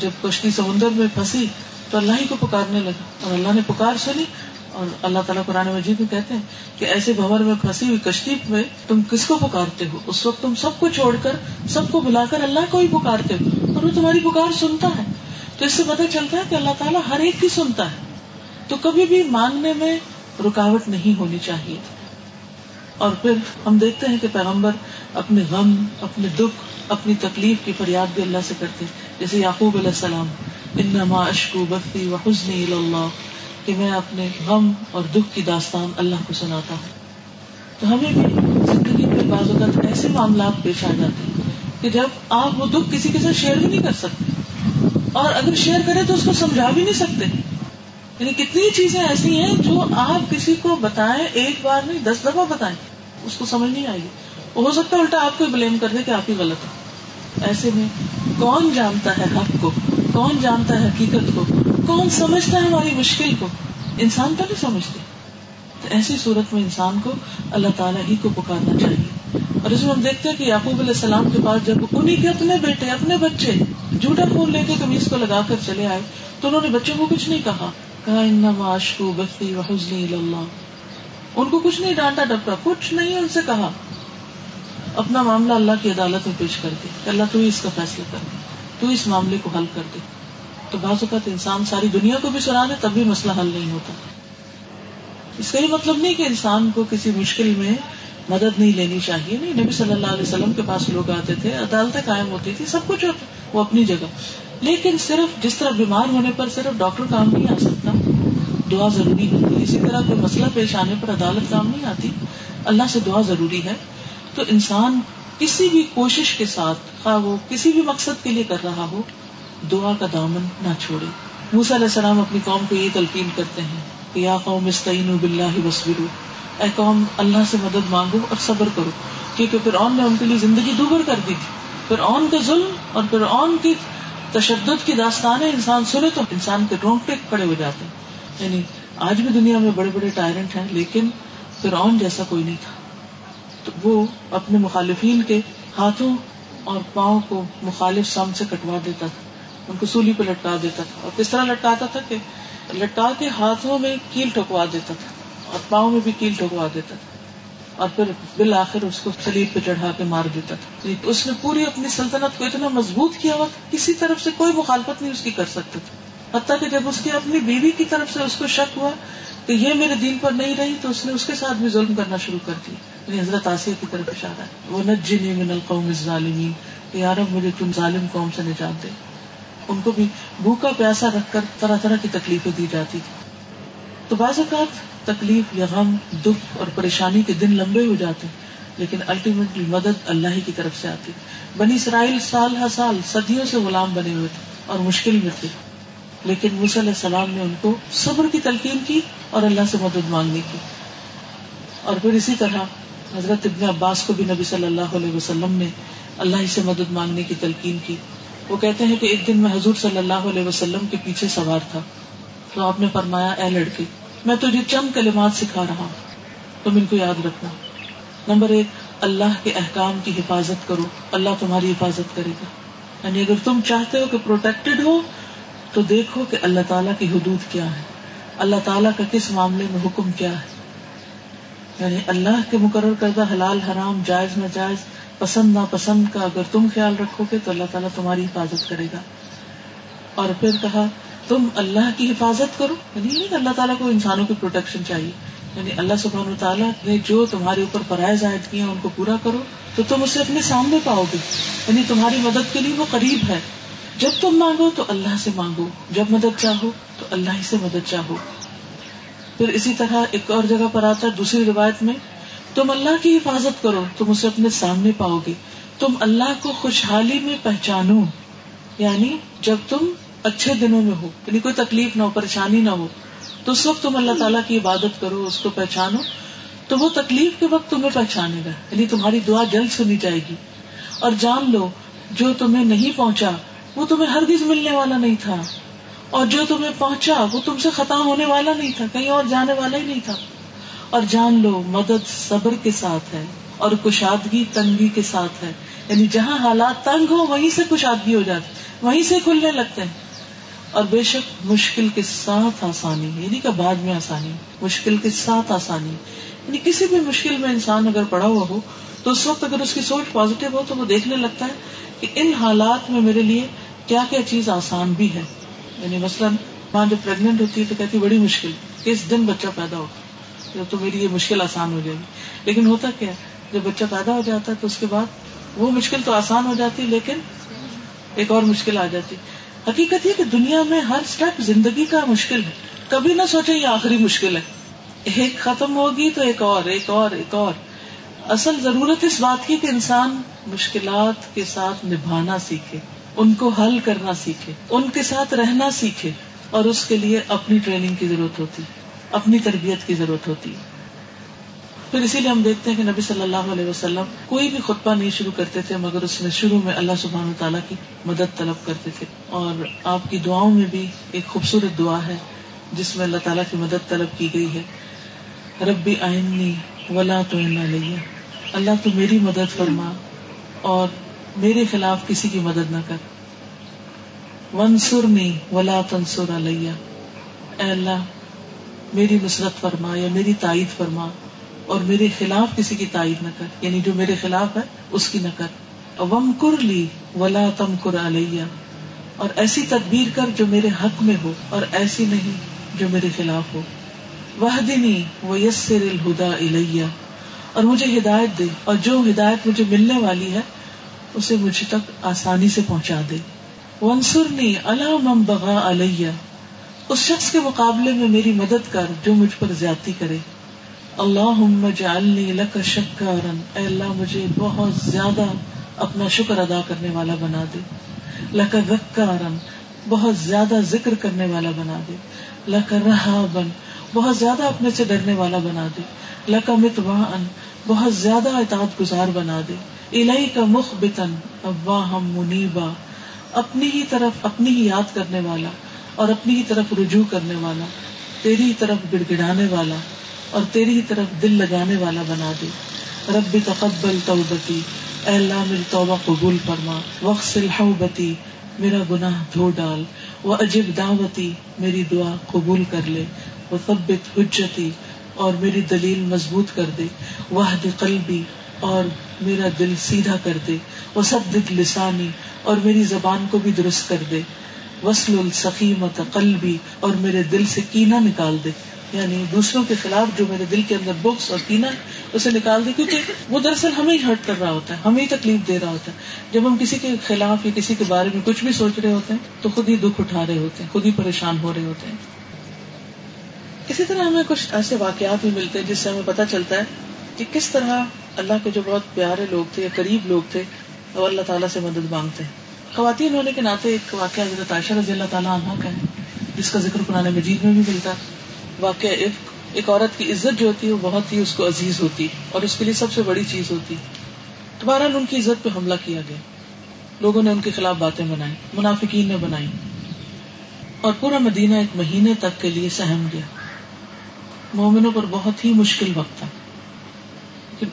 جب کشتی سمندر میں پھنسی تو اللہ ہی کو پکارنے لگا اور اللہ نے پکار سنی اور اللہ تعالیٰ قرآن مجید میں کہتے ہیں کہ ایسے بھور میں پھنسی ہوئی کشتی میں تم کس کو پکارتے ہو؟ اس وقت تم سب کو چھوڑ کر، سب کو بلا کر اللہ کو ہی پکارتے ہو اور وہ تمہاری پکار سنتا ہے۔ تو اس سے پتہ چلتا ہے کہ اللہ تعالیٰ ہر ایک کی سنتا ہے۔ تو کبھی بھی مانگنے میں رکاوٹ نہیں ہونی چاہیے۔ اور پھر ہم دیکھتے ہیں کہ پیغمبر اپنے غم، اپنے دکھ اپنی تکلیف کی فریاد بھی اللہ سے کرتے جیسے یعقوب علیہ السلام، انما اشکو بختی و حسنی اللہ، کہ میں اپنے غم اور دکھ کی داستان اللہ کو سناتا ہوں۔ تو ہمیں بھی زندگی میں بعض اوقات ایسے معاملات پیش آ جاتے ہیں کہ جب آپ وہ دکھ کسی کے ساتھ شیئر بھی نہیں کر سکتے۔ اور اگر شیئر کرے تو اس کو سمجھا بھی نہیں سکتے۔ یعنی کتنی چیزیں ایسی ہیں جو آپ کسی کو بتائیں، ایک بار نہیں، دس دفعہ بتائیں، اس کو سمجھ نہیں آئے گی۔ ہو سکتا ہے الٹا آپ کو بلیم کر دے کہ آپ ہی غلط ہے ایسے میں کون جانتا ہے حق کو؟ کون جانتا ہے حقیقت کو؟ کون سمجھتا ہے ہماری مشکل کو؟ انسان تو نہیں سمجھتے۔ تو ایسی صورت میں انسان کو اللہ تعالیٰ ہی کو پکارنا چاہیے۔ اور اس میں ہم دیکھتے ہیں کہ یعقوب علیہ السلام کے پاس جب انہیں کے اپنے بیٹے، اپنے بچے جھوٹا خون لے کے کمیز کو لگا کر چلے آئے، تو انہوں نے بچوں کو کچھ نہیں کہا۔ کہا ان بستی اللہ۔ ان کو کچھ نہیں ڈانٹا ڈپٹا کچھ نہیں ان سے کہا۔ اپنا معاملہ اللہ کی عدالت میں پیش کر دے کہ اللہ تو اس کا فیصلہ کر دے، تو اس معاملے کو حل کر دے۔ تو بعض اوقات انسان ساری دنیا کو بھی سنا دے، تب بھی مسئلہ حل نہیں ہوتا۔ اس کا یہ مطلب نہیں کہ انسان کو کسی مشکل میں مدد نہیں لینی چاہیے۔ نہیں، نبی صلی اللہ علیہ وسلم کے پاس لوگ آتے تھے، عدالتیں قائم ہوتی تھی سب کچھ وہ اپنی جگہ۔ لیکن صرف جس طرح بیمار ہونے پر صرف ڈاکٹر کام نہیں آ سکتا، دعا ضروری ہوتی اسی طرح کوئی مسئلہ پیش آنے پر عدالت کام نہیں آتی۔ اللہ سے دعا ضروری ہے۔ تو انسان کسی بھی کوشش کے ساتھ، خواہ وہ کسی بھی مقصد کے لیے کر رہا ہو، دعا کا دامن نہ چھوڑے۔ موسیٰ علیہ السلام اپنی قوم کو یہ تلقین کرتے ہیں کہ یا قوم استعین باللہ وصبروا اے قوم، اللہ سے مدد مانگو اور صبر کرو، کیونکہ پھر نے ان کے لیے زندگی دوبر کر دی تھی۔ پھر اون کا ظلم اور پھر اون کی تشدد کی داستان انسان سنے تو انسان کے رونگٹے کھڑے ہو جاتے ہیں۔ یعنی آج بھی دنیا میں بڑے بڑے ٹائرنٹ ہیں، لیکن پھر اون جیسا کوئی نہیں تھا۔ وہ اپنے مخالفین کے ہاتھوں اور پاؤں کو مخالف سام سے کٹوا دیتا تھا، ان کو سولی پہ لٹکا دیتا تھا۔ اور کس طرح لٹکاتا تھا کہ لٹکا کے ہاتھوں میں کیل ٹھکوا دیتا تھا اور پاؤں میں بھی کیل ٹھکوا دیتا تھا۔ اور پھر بالآخر اس کو سلیب پہ چڑھا کے مار دیتا تھا۔ اس نے پوری اپنی سلطنت کو اتنا مضبوط کیا ہوا کسی طرف سے کوئی مخالفت نہیں اس کی کر سکتا تھا۔ حتیٰ کہ جب اس کی اپنی بیوی کی طرف سے اس کو شک ہوا کہ یہ میرے دین پر نہیں رہی تو اس نے اس کے ساتھ بھی ظلم کرنا شروع کر دیا۔ یعنی حضرت آسیہ کی طرف اشارہ ہے۔ وہ نجنی من القوم الظالمین، کہ یار مجھے تم ظالم قوم سے نجات دے۔ ان کو بھی بھوکا پیاسا رکھ کر طرح طرح کی تکلیفیں دی جاتی تھی تو بعض اوقات تکلیف یا غم، دکھ اور پریشانی کے دن لمبے ہو جاتے لیکن الٹیمیٹلی مدد اللہ ہی کی طرف سے آتی۔ بنی اسرائیل سال ہر سال صدیوں سے غلام بنے ہوئے تھے اور مشکل میں تھے۔ لیکن علیہ السلام نے ان کو صبر کی تلقین کی اور اللہ سے مدد مانگنے کی۔ اور پھر اسی طرح حضرت ابن عباس کو بھی نبی صلی اللہ علیہ وسلم نے اللہ سے مدد مانگنے کی تلقین کی۔ وہ کہتے ہیں کہ ایک دن میں حضور صلی اللہ علیہ وسلم کے پیچھے سوار تھا۔ تو آپ نے فرمایا، اے لڑکے، میں تجھے چند کلمات سکھا رہا ہوں۔ تم ان کو یاد رکھنا۔ نمبر ایک، اللہ کے احکام کی حفاظت کرو۔ اللہ تمہاری حفاظت کرے گا۔ یعنی اگر تم چاہتے ہو کہ پروٹیکٹڈ ہو، تو دیکھو کہ اللہ تعالیٰ کی حدود کیا ہے اللہ تعالیٰ کا کس معاملے میں حکم کیا ہے۔ یعنی اللہ کے مقرر کردہ حلال حرام جائز نہ جائز پسند نہ پسند کا اگر تم خیال رکھو گے تو اللہ تعالیٰ تمہاری حفاظت کرے گا۔ اور پھر کہا، تم اللہ کی حفاظت کرو۔ یعنی نہیں اللہ تعالیٰ کو انسانوں کی پروٹیکشن چاہیے۔ یعنی اللہ سبحانہ تعالیٰ نے جو تمہارے اوپر فرائض عائد کیے ان کو پورا کرو، تو تم اسے اپنے سامنے پاؤ گے۔ یعنی تمہاری مدد کے لیے وہ قریب ہے۔ جب تم مانگو تو اللہ سے مانگو۔ جب مدد چاہو تو اللہ ہی سے مدد چاہو۔ پھر اسی طرح ایک اور جگہ پر آتا ہے، دوسری روایت میں، تم اللہ کی حفاظت کرو، تم اسے اپنے سامنے پاؤ گے۔ تم اللہ کو خوشحالی میں پہچانو۔ یعنی جب تم اچھے دنوں میں ہو یعنی کوئی تکلیف نہ ہو، پریشانی نہ ہو، تو اس وقت تم اللہ تعالیٰ کی عبادت کرو، اس کو پہچانو۔ تو وہ تکلیف کے وقت تمہیں پہچانے گا یعنی تمہاری دعا جلد سنی جائے گی۔ اور جان لو، جو تمہیں نہیں پہنچا، وہ تمہیں ہرگز ملنے والا نہیں تھا۔ اور جو تمہیں پہنچا وہ تم سے ختم ہونے والا نہیں تھا، کہیں اور جانے والا ہی نہیں تھا۔ اور جان لو، مدد صبر کے ساتھ ہے اور کشادگی تنگی کے ساتھ ہے۔ یعنی جہاں حالات تنگ ہو وہیں سے کشادگی ہو جاتی، وہیں سے کھلنے لگتے ہیں۔ اور بے شک مشکل کے ساتھ آسانی یعنی کہ بعد میں آسانی، مشکل کے ساتھ آسانی۔ یعنی کسی بھی مشکل میں انسان اگر پڑا ہوا ہو، تو اس وقت اگر اس کی سوچ پازیٹو ہو، تو وہ دیکھنے لگتا ہے کہ ان حالات میں میرے لیے کیا کیا چیز آسان بھی ہے۔ یعنی مثلاً ماں جب پریگنٹ ہوتی ہے تو کہتی بڑی مشکل، کس دن بچہ پیدا ہوگا تو میری یہ مشکل آسان ہو جائے گی۔ لیکن ہوتا کیا جب بچہ پیدا ہو جاتا ہے تو اس کے بعد وہ مشکل تو آسان ہو جاتی، لیکن ایک اور مشکل آ جاتی۔ حقیقت یہ کہ دنیا میں ہر اسٹیپ زندگی کا مشکل ہے۔ کبھی نہ سوچے یہ آخری مشکل ہے۔ ایک ختم ہوگی تو ایک اور ایک اور ایک اور۔ اصل ضرورت اس بات کی کہ انسان مشکلات کے ساتھ نبھانا سیکھے۔ ان کو حل کرنا سیکھے، ان کے ساتھ رہنا سیکھے، اور اس کے لیے اپنی ٹریننگ کی ضرورت ہوتی، اپنی تربیت کی ضرورت ہوتی۔ پھر اسی لیے ہم دیکھتے ہیں کہ نبی صلی اللہ علیہ وسلم کوئی بھی خطبہ نہیں شروع کرتے تھے، مگر اس میں شروع میں اللہ سبحان تعالیٰ کی مدد طلب کرتے تھے۔ اور آپ کی دعاؤں میں بھی ایک خوبصورت دعا ہے، جس میں اللہ تعالیٰ کی مدد طلب کی گئی ہے۔ ربی آئنی ولا تو اللہ تو میری مدد فرما اور میرے خلاف کسی کی مدد نہ کر۔ ونسرنی ولا تنسر علیہ اے اللہ، میری نصرت فرما یا میری تائید فرما اور میرے خلاف کسی کی تائید نہ کر۔ یعنی جو میرے خلاف ہے، اس کی نہ کر۔ وم کر لی ولا تم کر علیہ اور ایسی تدبیر کر جو میرے حق میں ہو اور ایسی نہیں جو میرے خلاف ہو۔ وہ دنی و یسر الہدا الیہ اور مجھے ہدایت دے۔ اور جو ہدایت مجھے ملنے والی ہے اسے مجھ تک آسانی سے پہنچا دے۔ ونسرنی اللہ مم بغا علیہ۔ اس شخص کے مقابلے میں میری مدد کر جو مجھ پر زیادتی کرے۔ اللہ لک شکارن اے اللہ، مجھے بہت زیادہ اپنا شکر ادا کرنے والا بنا دے۔ لک ذکارن بہت زیادہ ذکر کرنے والا بنا دے۔ لک رہا بن بہت زیادہ اپنے سے ڈرنے والا بنا دے۔ لک مت بہت زیادہ اطاعت گزار بنا دے۔ الہی کا مخ بتن ابا ہم منیبا، اپنی ہی طرف، اپنی ہی یاد کرنے والا اور اپنی ہی طرف رجوع کرنے والا، تیری ہی طرف گڑ گڑانے والا اور تیری ہی طرف دل لگانے والا بنا دے۔ رب تقبل توبتی، اے اللہ میری توبہ قبول فرما۔ وقت بتی میرا گناہ دھو ڈال۔ وہ عجیب دعوتی، میری دعا قبول کر لے۔ وہ حجتی اور میری دلیل مضبوط کر دے۔ وہ قلبی اور میرا دل سیدھا کر دے، وہ سب لسانی اور میری زبان کو بھی درست کر دے۔ وسل السقیمت قلبی اور میرے دل سے کینا نکال دے۔ یعنی دوسروں کے خلاف جو میرے دل کے اندر بکس اور کینا اسے نکال دے، کیونکہ وہ دراصل ہمیں ہی ہرٹ کر رہا ہوتا ہے، ہمیں ہی تکلیف دے رہا ہوتا ہے۔ جب ہم کسی کے خلاف یا کسی کے بارے میں کچھ بھی سوچ رہے ہوتے ہیں، تو خود ہی دکھ اٹھا رہے ہوتے ہیں، خود ہی پریشان ہو رہے ہوتے ہیں۔ اسی طرح ہمیں کچھ ایسے واقعات بھی ملتے ہیں جس سے ہمیں پتہ چلتا ہے کہ کس طرح اللہ کے جو بہت پیارے لوگ تھے یا قریب لوگ تھے، وہ اللہ تعالیٰ سے مدد مانگتے ہیں۔ خواتین ہونے کے ناطے ایک واقعہ حضرت عائشہ رضی اللہ تعالیٰ عنہ کا ہے، جس کا ذکر قرآن مجید میں بھی ملتا واقعہ ایک ایک عورت کی عزت جو ہوتی ہے، وہ بہت ہی اس کو عزیز ہوتی اور اس کے لیے سب سے بڑی چیز ہوتی دوبارہ ان کی عزت پہ حملہ کیا گیا۔ لوگوں نے ان کے خلاف باتیں بنائی، منافقین نے بنائی۔ اور پورا مدینہ ایک مہینے تک کے لیے سہم گیا۔ مومنوں پر بہت ہی مشکل وقت تھا۔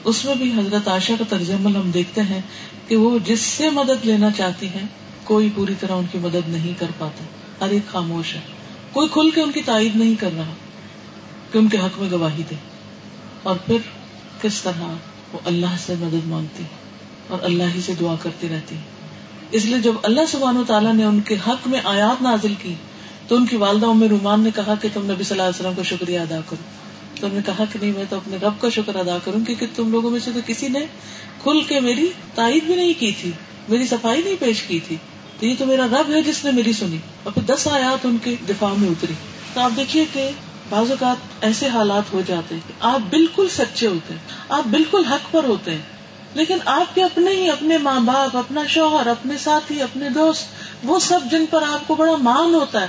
اس میں بھی حضرت عائشہ کا طرز عمل ہم دیکھتے ہیں کہ وہ جس سے مدد لینا چاہتی ہیں، کوئی پوری طرح ان کی مدد نہیں کر پاتا۔ ہر ایک خاموش ہے۔ کوئی کھل کے ان کی تائید نہیں کر رہا کہ ان کے حق میں گواہی دے۔ اور پھر کس طرح وہ اللہ سے مدد مانگتی اور اللہ ہی سے دعا کرتی رہتی اس لیے جب اللہ سبحانہ تعالیٰ نے ان کے حق میں آیات نازل کی، تو ان کی والدہ ام رومان نے کہا کہ تم نبی صلی اللہ علیہ وسلم کا شکریہ ادا کرو۔ تو نے کہا کہ نہیں، میں تو اپنے رب کا شکر ادا کروں کیونکہ تم لوگوں میں سے تو کسی نے کھل کے میری تائید بھی نہیں کی تھی، میری صفائی نہیں پیش کی تھی۔ تو یہ تو میرا رب ہے جس نے میری سنی۔ اور پھر دس آیات ان کے دفاع میں اتری۔ تو آپ دیکھیے کہ بعض اوقات ایسے حالات ہو جاتے ہیں آپ بالکل سچے ہوتے ہیں، آپ بالکل حق پر ہوتے ہیں۔ لیکن آپ کے اپنے ہی، اپنے ماں باپ، اپنا شوہر، اپنے ساتھی، اپنے دوست، وہ سب جن پر آپ کو بڑا مان ہوتا ہے،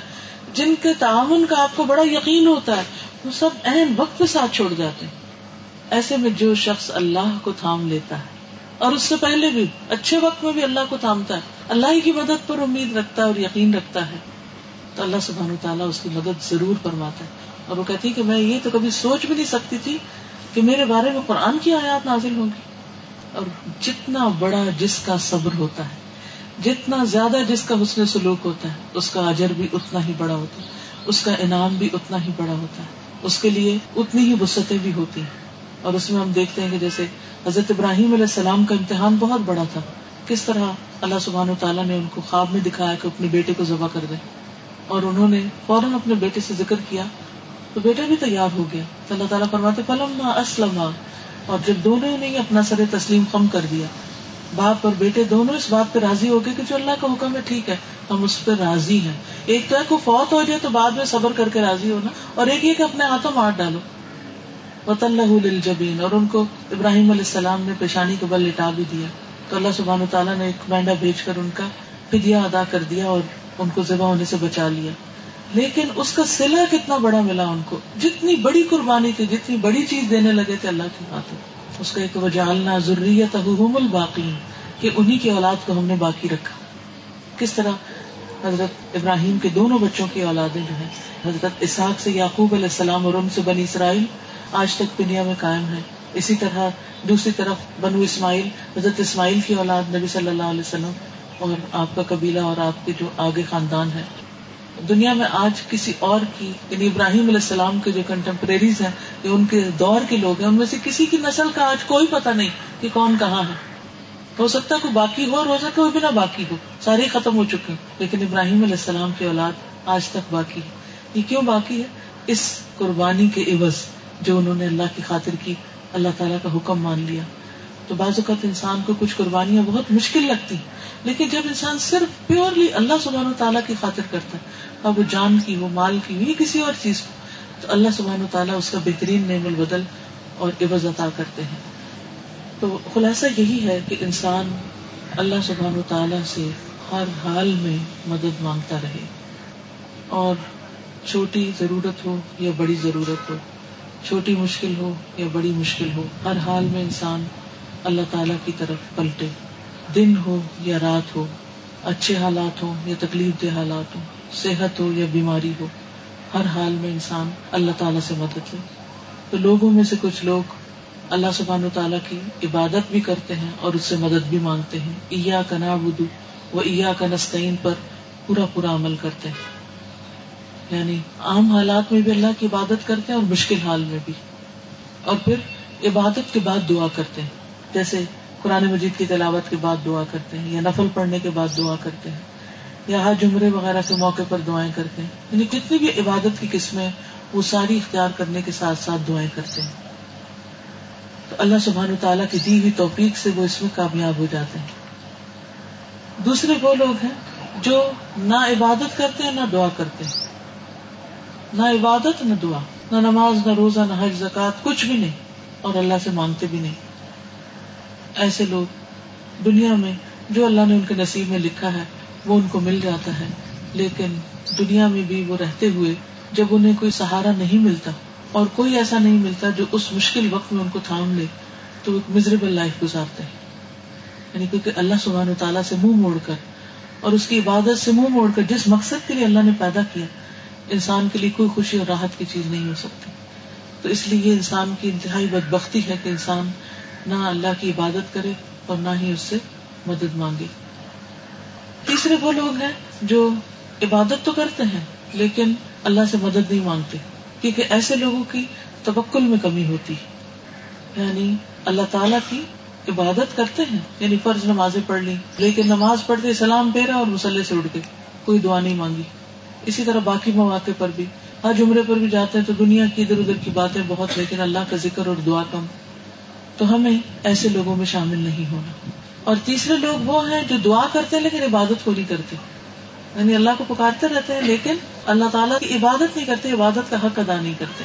جن کے تعاون کا آپ کو بڑا یقین ہوتا ہے وہ سب اہم وقت کے ساتھ چھوڑ جاتے ہیں۔ ایسے میں جو شخص اللہ کو تھام لیتا ہے، اور اس سے پہلے بھی اچھے وقت میں بھی اللہ کو تھامتا ہے، اللہ ہی کی مدد پر امید رکھتا ہے اور یقین رکھتا ہے، تو اللہ سبحانہ تعالیٰ اس کی مدد ضرور فرماتا ہے۔ اور وہ کہتی کہ میں یہ تو کبھی سوچ بھی نہیں سکتی تھی کہ میرے بارے میں قرآن کی آیات نازل ہوگی اور جتنا بڑا جس کا صبر ہوتا ہے، جتنا زیادہ جس کا حسن سلوک ہوتا ہے، اس کا اجر بھی اتنا ہی بڑا ہوتا ہے، اس کا انعام بھی اتنا ہی بڑا ہوتا ہے۔ اس کے لیے اتنی ہی وسطیں بھی ہوتی ہیں۔ اور اس میں ہم دیکھتے ہیں کہ جیسے حضرت ابراہیم علیہ السلام کا امتحان بہت بڑا تھا۔ کس طرح اللہ سبحان تعالیٰ نے ان کو خواب میں دکھایا کہ اپنے بیٹے کو ذبح کر دے اور انہوں نے فوراً اپنے بیٹے سے ذکر کیا تو بیٹا بھی تیار ہو گیا۔ تو اللہ تعالیٰ فرماتے پلم اسلم اور جب دونوں نے اپنا سر تسلیم کم کر دیا۔ باپ اور بیٹے دونوں اس بات پہ راضی ہو گئے کہ جو اللہ کا حکم ہے ٹھیک ہے، ہم اس پہ راضی ہیں۔ ایک تو ہے کو فوت ہو جائے تو بعد میں صبر کر کے راضی ہونا، اور ایک یہ کہ اپنے ہاتھوں مار ڈالو۔ وط اللہ جبین اور ان کو ابراہیم علیہ السلام نے پیشانی کے بل لٹا بھی دیا۔ تو اللہ سبحان و تعالیٰ نے ایک مینڈا بھیج کر ان کا فدیا ادا کر دیا اور ان کو ذبح ہونے سے بچا لیا۔ لیکن اس کا سلا کتنا بڑا ملا ان کو۔ جتنی بڑی قربانی تھی، جتنی بڑی چیز دینے لگے تھے اللہ کی بات اس کا ایک وجالنا ضروریت الباقی کہ انہیں کی اولاد کو ہم نے باقی رکھا۔ کس طرح؟ حضرت ابراہیم کے دونوں بچوں کی اولادیں جو ہیں، حضرت اسحاق سے یعقوب علیہ السلام اور ان سے بنی اسرائیل، آج تک دنیا میں قائم ہے اسی طرح دوسری طرف بنو اسماعیل، حضرت اسماعیل کی اولاد نبی صلی اللہ علیہ وسلم اور آپ کا قبیلہ اور آپ کے جو آگے خاندان ہے دنیا میں آج کسی اور کی یعنی ابراہیم علیہ السلام کے جو کنٹمپریریز ہیں، یا ان کے دور کے لوگ ہیں، ان میں سے کسی کی نسل کا آج کوئی پتہ نہیں کہ کون کہاں ہے۔ ہو سکتا ہے کوئی باقی ہو اور ہو سکتا ہے بنا باقی ہو۔ سارے ختم ہو چکے لیکن ابراہیم علیہ السلام کی اولاد آج تک باقی ہے۔ یہ کیوں باقی ہے؟ اس قربانی کے عوض جو انہوں نے اللہ کی خاطر کی، اللہ تعالیٰ کا حکم مان لیا۔ تو بعض اوقات انسان کو کچھ قربانیاں بہت مشکل لگتی لیکن جب انسان صرف پیورلی اللہ سبحانہ تعالیٰ کی خاطر کرتا ہے، اب وہ جان کی ہو مال کی ہو یا کسی اور چیز کو، تو اللہ سبحانہ تعالیٰ اس کا بہترین نعم البدل اور عوض عطا کرتے ہیں۔ تو خلاصہ یہی ہے کہ انسان اللہ سبحانہ تعالیٰ سے ہر حال میں مدد مانگتا رہے۔ اور چھوٹی ضرورت ہو یا بڑی ضرورت ہو، چھوٹی مشکل ہو یا بڑی مشکل ہو، ہر حال میں انسان اللہ تعالیٰ کی طرف پلٹے۔ دن ہو یا رات ہو، اچھے حالات ہو یا تکلیف دہ حالات ہو صحت ہو یا بیماری ہو، ہر حال میں انسان اللہ تعالیٰ سے مدد لے۔ تو لوگوں میں سے کچھ لوگ اللہ سبحان و تعالیٰ کی عبادت بھی کرتے ہیں اور اس سے مدد بھی مانگتے ہیں۔ ایا کا نا بدو و ایا کا نسطین پر پورا پورا عمل کرتے ہیں۔ یعنی عام حالات میں بھی اللہ کی عبادت کرتے ہیں اور مشکل حال میں بھی۔ اور پھر عبادت کے بعد دعا کرتے ہیں۔ جیسے قرآن مجید کی تلاوت کے بعد دعا کرتے ہیں، یا نفل پڑھنے کے بعد دعا کرتے ہیں، یا ہر جمرے وغیرہ کے موقع پر دعائیں کرتے ہیں. یعنی جتنی بھی عبادت کی قسمیں، وہ ساری اختیار کرنے کے ساتھ ساتھ دعائیں کرتے ہیں. تو اللہ سبحان تعالیٰ کی دی ہوئی توفیق سے وہ اس میں کامیاب ہو جاتے ہیں. دوسرے وہ لوگ ہیں جو نہ عبادت کرتے ہیں، نہ دعا کرتے ہیں. نہ عبادت، نہ دعا، نہ نماز، نہ روزہ، نہ حج زکات کچھ بھی نہیں، اور اللہ سے مانگتے بھی نہیں. ایسے لوگ دنیا میں جو اللہ نے ان کے نصیب میں لکھا ہے، وہ ان کو مل جاتا ہے۔ لیکن دنیا میں بھی وہ رہتے ہوئے جب انہیں کوئی سہارا نہیں ملتا اور کوئی ایسا نہیں ملتا جو اس مشکل وقت میں ان کو تھام لے، تو ایک مزریبل لائف گزارتے ہیں۔ یعنی کیونکہ اللہ سبحانہ تعالیٰ سے منہ موڑ کر اور اس کی عبادت سے منہ موڑ کر جس مقصد کے لیے اللہ نے پیدا کیا، انسان کے لیے کوئی خوشی اور راحت کی چیز نہیں ہو سکتی۔ تو اس لیے یہ انسان کی انتہائی بد بختی ہے کہ انسان نہ اللہ کی عبادت کرے اور نہ ہی اس سے مدد مانگے۔ تیسرے وہ لوگ ہیں جو عبادت تو کرتے ہیں، لیکن اللہ سے مدد نہیں مانگتے، کیونکہ ایسے لوگوں کی توکل میں کمی ہوتی۔ یعنی اللہ تعالیٰ کی عبادت کرتے ہیں یعنی فرض نمازیں پڑھ لی لیکن نماز پڑھتے سلام پھیرا اور مسلح سے اڑ گئے، کوئی دعا نہیں مانگی۔ اسی طرح باقی مواقع پر بھی۔ ہر جمرے پر بھی جاتے ہیں تو دنیا کی ادھر ادھر کی باتیں بہت، لیکن اللہ کا ذکر اور دعا کم۔ تو ہمیں ایسے لوگوں میں شامل نہیں ہونا۔ اور تیسرے لوگ وہ ہیں جو دعا کرتے لیکن عبادت کو نہیں کرتے۔ یعنی اللہ کو پکارتے رہتے ہیں لیکن اللہ تعالیٰ کی عبادت نہیں کرتے، عبادت کا حق ادا نہیں کرتے۔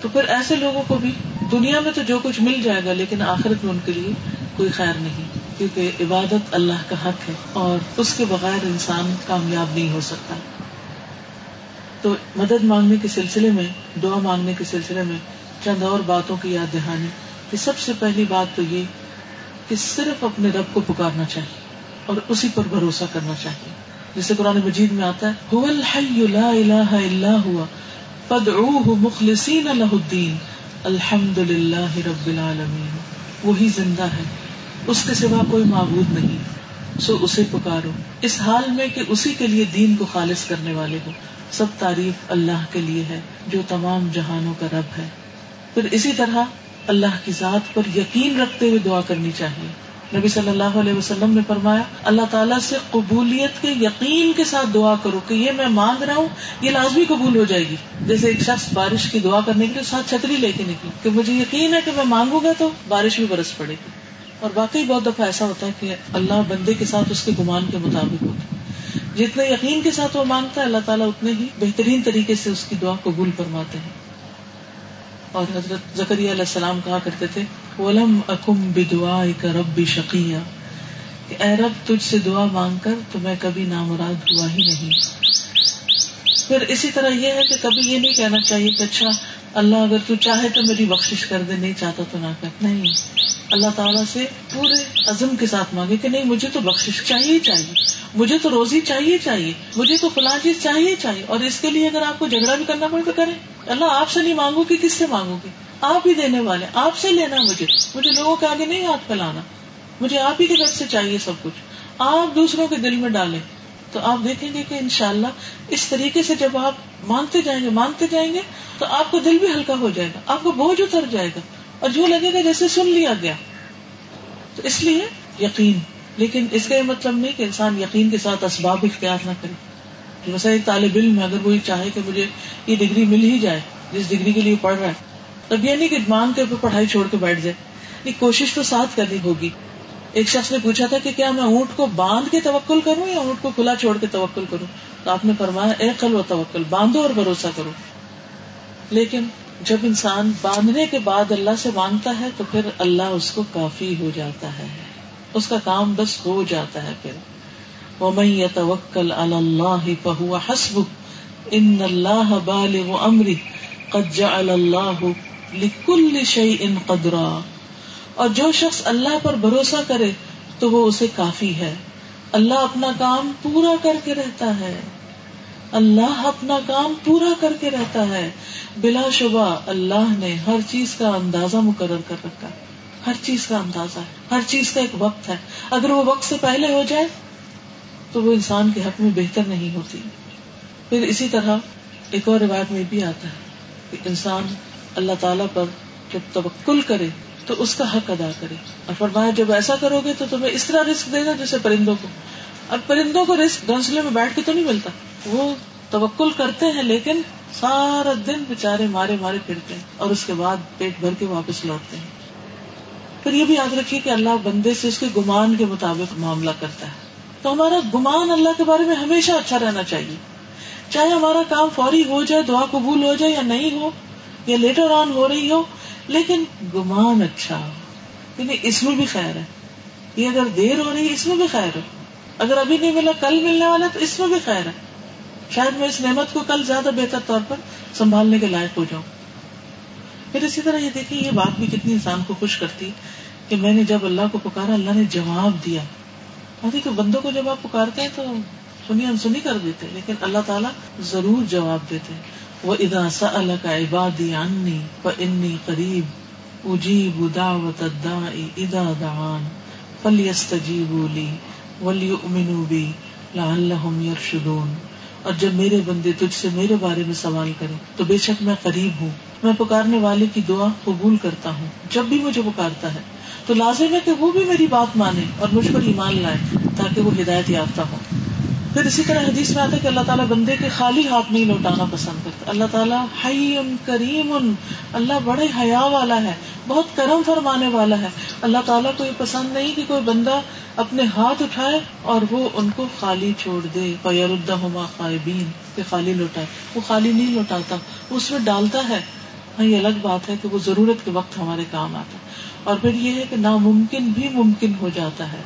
تو پھر ایسے لوگوں کو بھی دنیا میں تو جو کچھ مل جائے گا لیکن آخرت میں ان کے لیے کوئی خیر نہیں، کیونکہ عبادت اللہ کا حق ہے اور اس کے بغیر انسان کامیاب نہیں ہو سکتا۔ تو مدد مانگنے کے سلسلے میں، دعا مانگنے کے سلسلے میں چند اور باتوں کی یاد دہانی۔ کہ سب سے پہلی بات تو یہ کہ صرف اپنے رب کو پکارنا چاہیے اور اسی پر بھروسہ کرنا چاہیے۔ جسے قرآن مجید میں آتا ہے الحمد للہ رب العالمین۔ وہی زندہ ہے، اس کے سوا کوئی معبود نہیں۔ سو اسے پکارو۔ اس حال میں کہ اسی کے لیے دین کو خالص کرنے والے ہو۔ سب تعریف اللہ کے لیے ہے، جو تمام جہانوں کا رب ہے۔ پھر اسی طرح اللہ کی ذات پر یقین رکھتے ہوئے دعا کرنی چاہیے۔ نبی صلی اللہ علیہ وسلم نے فرمایا، اللہ تعالیٰ سے قبولیت کے یقین کے ساتھ دعا کرو کہ یہ میں مانگ رہا ہوں، یہ لازمی قبول ہو جائے گی۔ جیسے ایک شخص بارش کی دعا کرنے کے لیے ساتھ چھتری لے کے نکلی کہ مجھے یقین ہے کہ میں مانگوں گا تو بارش بھی برس پڑے گی۔ اور واقعی بہت دفعہ ایسا ہوتا ہے کہ اللہ بندے کے ساتھ اس کے گمان کے مطابق ہوتا ہے۔ جتنے یقین کے ساتھ وہ مانگتا ہے، اللہ تعالیٰ اتنے ہی بہترین طریقے سے اس کی دعا قبول فرماتے ہیں۔ اور حضرت زکری علیہ السلام کہا کرتے تھے، ولم اکم بدعا کا رب شقیہ اے رب، تجھ سے دعا مانگ کر تو میں کبھی نامراد ہوا ہی نہیں۔ پھر اسی طرح یہ ہے کہ کبھی یہ نہیں کہنا چاہیے کہ اچھا اللہ اگر تو چاہے تو میری بخش کر دے، نہیں چاہتا تو نہ کر۔ نہیں۔ اللہ تعالیٰ سے پورے عزم کے ساتھ مانگے کہ نہیں، مجھے تو بخش چاہیے چاہیے۔ مجھے تو روزی چاہیے چاہیے۔ مجھے تو فلاں چیز چاہیے چاہیے۔ اور اس کے لیے اگر آپ کو جھگڑا بھی کرنا پڑے تو کریں۔ اللہ آپ سے نہیں مانگو گی کس سے مانگو گی آپ ہی دینے والے آپ سے لینا مجھے۔ مجھے لوگوں کے آگے نہیں ہاتھ پھیلانا۔ مجھے آپ ہی کے گھر سے چاہیے سب کچھ۔ آپ دوسروں کے دل میں ڈالیں۔ تو آپ دیکھیں گے کہ انشاءاللہ اس طریقے سے جب آپ مانگتے جائیں گے مانگتے جائیں گے، تو آپ کو دل بھی ہلکا ہو جائے گا، آپ کو بوجھ اتر جائے گا اور جو لگے گا جیسے سن لیا گیا۔ تو اس لیے یقین، لیکن اس کا یہ مطلب نہیں کہ انسان یقین کے ساتھ اسباب اختیار نہ کرے۔ ویسا ایک طالب علم ہے، اگر وہ چاہے کہ مجھے یہ ڈگری مل ہی جائے، جس ڈگری کے لیے پڑھ رہا ہے، تب یہ نہیں کہ مان کے پڑھائی چھوڑ کے بیٹھ جائے۔ کوشش تو ساتھ کرنی ہوگی۔ ایک شخص نے پوچھا تھا کہ کیا میں اونٹ کو باندھ کے توکل کروں یا اونٹ کو کھلا چھوڑ کے توکل کروں؟ تو آپ نے فرمایا، اے قل و توکل، باندھو اور بھروسہ کرو۔ لیکن جب انسان باندھنے کے بعد اللہ سے مانگتا ہے تو پھر اللہ اس کو کافی ہو جاتا ہے۔ اس کا کام بس ہو جاتا ہے پھر۔ وَمَن يَتَوَكَّلْ عَلَى اللَّهِ فَهُوَ حَسْبُهُ، إِنَّ اللَّهَ بَالِغُ أَمْرِهِ، قَدْ جَعَلَ اللَّهُ لکل شعی ان قدرا۔ اور جو شخص اللہ پر بھروسہ کرے تو وہ اسے کافی ہے۔ اللہ اپنا کام پورا کر کے رہتا ہے۔ اللہ اپنا کام پورا کر کے رہتا ہے۔ بلا شبہ اللہ نے ہر چیز کا اندازہ مقرر کر رکھا ہر چیز کا اندازہ ہے۔ ہر چیز کا ایک وقت ہے۔ اگر وہ وقت سے پہلے ہو جائے تو وہ انسان کے حق میں بہتر نہیں ہوتی۔ پھر اسی طرح ایک اور روایت میں بھی آتا ہے کہ انسان اللہ تعالیٰ پر جب توکل کرے تو اس کا حق ادا کرے۔ اور فرمایا، جب ایسا کرو گے تو تمہیں اس طرح رسک دے گا جیسے پرندوں کو۔ اور پرندوں کو رسک گھونسلے میں بیٹھ کے تو نہیں ملتا۔ وہ توکل کرتے ہیں، لیکن سارا دن بےچارے مارے مارے پھرتے ہیں اور اس کے بعد پیٹ بھر کے واپس لوٹتے ہیں۔ پھر یہ بھی یاد رکھیے کہ اللہ بندے سے اس کے گمان کے مطابق معاملہ کرتا ہے۔ تو ہمارا گمان اللہ کے بارے میں ہمیشہ اچھا رہنا چاہیے۔ چاہے ہمارا کام فوری ہو جائے، دعا قبول ہو جائے یا نہیں ہو، یا لیٹر آن ہو رہی ہو لیکن گمان اچھا ہو یعنی اس میں بھی خیر ہے۔ یہ اگر دیر ہو رہی ہے، اس میں بھی خیر ہے۔ اگر ابھی نہیں ملا، کل ملنے والا تو اس میں بھی خیر ہے۔ شاید میں اس نعمت کو کل زیادہ بہتر طور پر سنبھالنے کے لائق ہو جاؤں۔ پھر اسی طرح یہ دیکھیے یہ بات بھی کتنی انسان کو خوش کرتی کہ میں نے جب اللہ کو پکارا، اللہ نے جواب دیا۔ کہ بندوں کو جب آپ پکارتے ہیں تو سنی انسنی کر دیتے لیکن اللہ تعالیٰ ضرور جواب دیتے وہ ادا سا کا عبادی انی و انی قریب اجیب دعوت ادا دعان فلیستجیبوا لی ولیؤمنوا بی لعلہم یرشدون اور جب میرے بندے تجھ سے میرے بارے میں سوال کرے تو بے شک میں قریب ہوں میں پکارنے والے کی دعا قبول کرتا ہوں جب بھی مجھے پکارتا ہے تو لازم ہے کہ وہ بھی میری بات مانے اور مجھ پر ایمان لائے تاکہ وہ ہدایت یافتہ ہو پھر اسی طرح حدیث میں آتا ہے کہ اللہ تعالیٰ بندے کے خالی ہاتھ نہیں لوٹانا پسند کرتا۔ اللہ تعالیٰ حی کریم، اللہ بڑے حیا والا ہے، بہت کرم فرمانے والا ہے۔ اللہ تعالیٰ کو یہ پسند نہیں کہ کوئی بندہ اپنے ہاتھ اٹھائے اور وہ ان کو خالی چھوڑ دے۔ فیر الدما خائبین کہ خالی لوٹائے۔ وہ خالی نہیں لوٹاتا اس میں ڈالتا ہے۔ ہاں یہ الگ بات ہے کہ وہ ضرورت کے وقت ہمارے کام آتا ہے۔ اور پھر یہ ہے کہ ناممکن بھی ممکن ہو جاتا ہے۔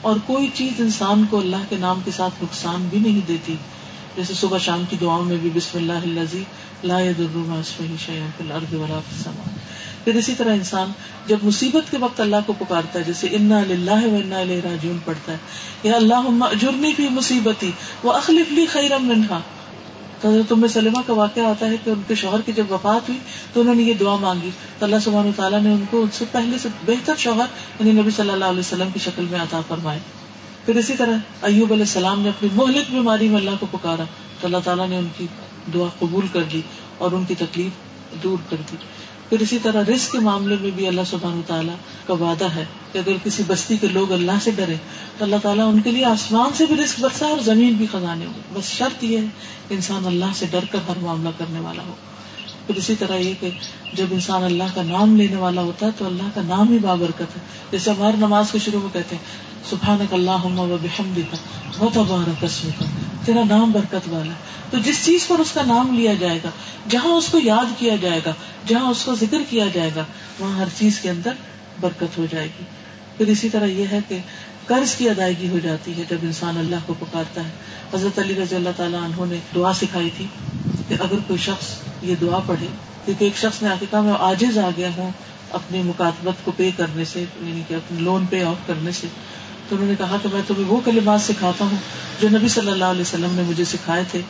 اور کوئی چیز انسان کو اللہ کے نام کے ساتھ نقصان بھی نہیں دیتی۔ جیسے صبح شام کی دعاؤں میں بھی بسم اللہ لا پھر اسی طرح انسان جب مصیبت کے وقت اللہ کو پکارتا ہے، جیسے انا للہ و انا راجون پڑتا ہے، یا اللہ جرمی بھی مصیبتی وہ لی خیرا منہا۔ تو حضرت سلمہ کا واقعہ آتا ہے کہ ان کے شوہر کی جب وفات ہوئی تو انہوں نے یہ دعا مانگی۔ تو اللہ سبحانہ تعالیٰ نے ان کو ان سے پہلے سے بہتر شوہر یعنی نبی صلی اللہ علیہ وسلم کی شکل میں عطا فرمائے۔ پھر اسی طرح ایوب علیہ السلام نے اپنی مہلک بیماری میں اللہ کو پکارا۔ تو اللہ تعالیٰ نے ان کی دعا قبول کر دی اور ان کی تکلیف دور کر دی۔ پھر اسی طرح رسک کے معاملے میں بھی اللہ سبحانہ تعالیٰ کا وعدہ ہے کہ اگر کسی بستی کے لوگ اللہ سے ڈرے تو اللہ تعالیٰ ان کے لیے آسمان سے بھی رسک برسا اور زمین بھی خزانے ہو بس شرط یہ ہے کہ انسان اللہ سے ڈر کر ہر معاملہ کرنے والا ہو۔ پھر اسی طرح یہ کہ جب انسان اللہ کا نام لینے والا ہوتا ہے تو اللہ کا نام ہی بابرکت ہے۔ جیسے ہمارے نماز کے شروع میں کہتے ہیں سبحان اللہ بحمد کا بہت ابارک قسم کا تیرا نام برکت والا تو جس چیز پر اس کا نام لیا جائے گا، جہاں اس کو یاد کیا جائے گا، جہاں اس کو ذکر کیا جائے گا، وہاں ہر چیز کے اندر برکت ہو جائے گی۔ پھر اسی طرح یہ ہے کہ قرض کی ادائیگی ہو جاتی ہے جب انسان اللہ کو پکارتا ہے۔ حضرت علی رضی اللہ تعالیٰ انہوں نے دعا سکھائی تھی۔ کہ اگر کوئی شخص یہ دعا پڑھے، کیونکہ ایک شخص نے آ کے کہا میں آجز آ گیا ہوں اپنی مکاتبت کو پے کرنے سے یعنی کہ اپنے لون پے آف کرنے سے، تو انہوں نے کہا کہ میں تمہیں وہ کلمات سکھاتا ہوں جو نبی صلی اللہ علیہ وسلم نے مجھے سکھائے تھے۔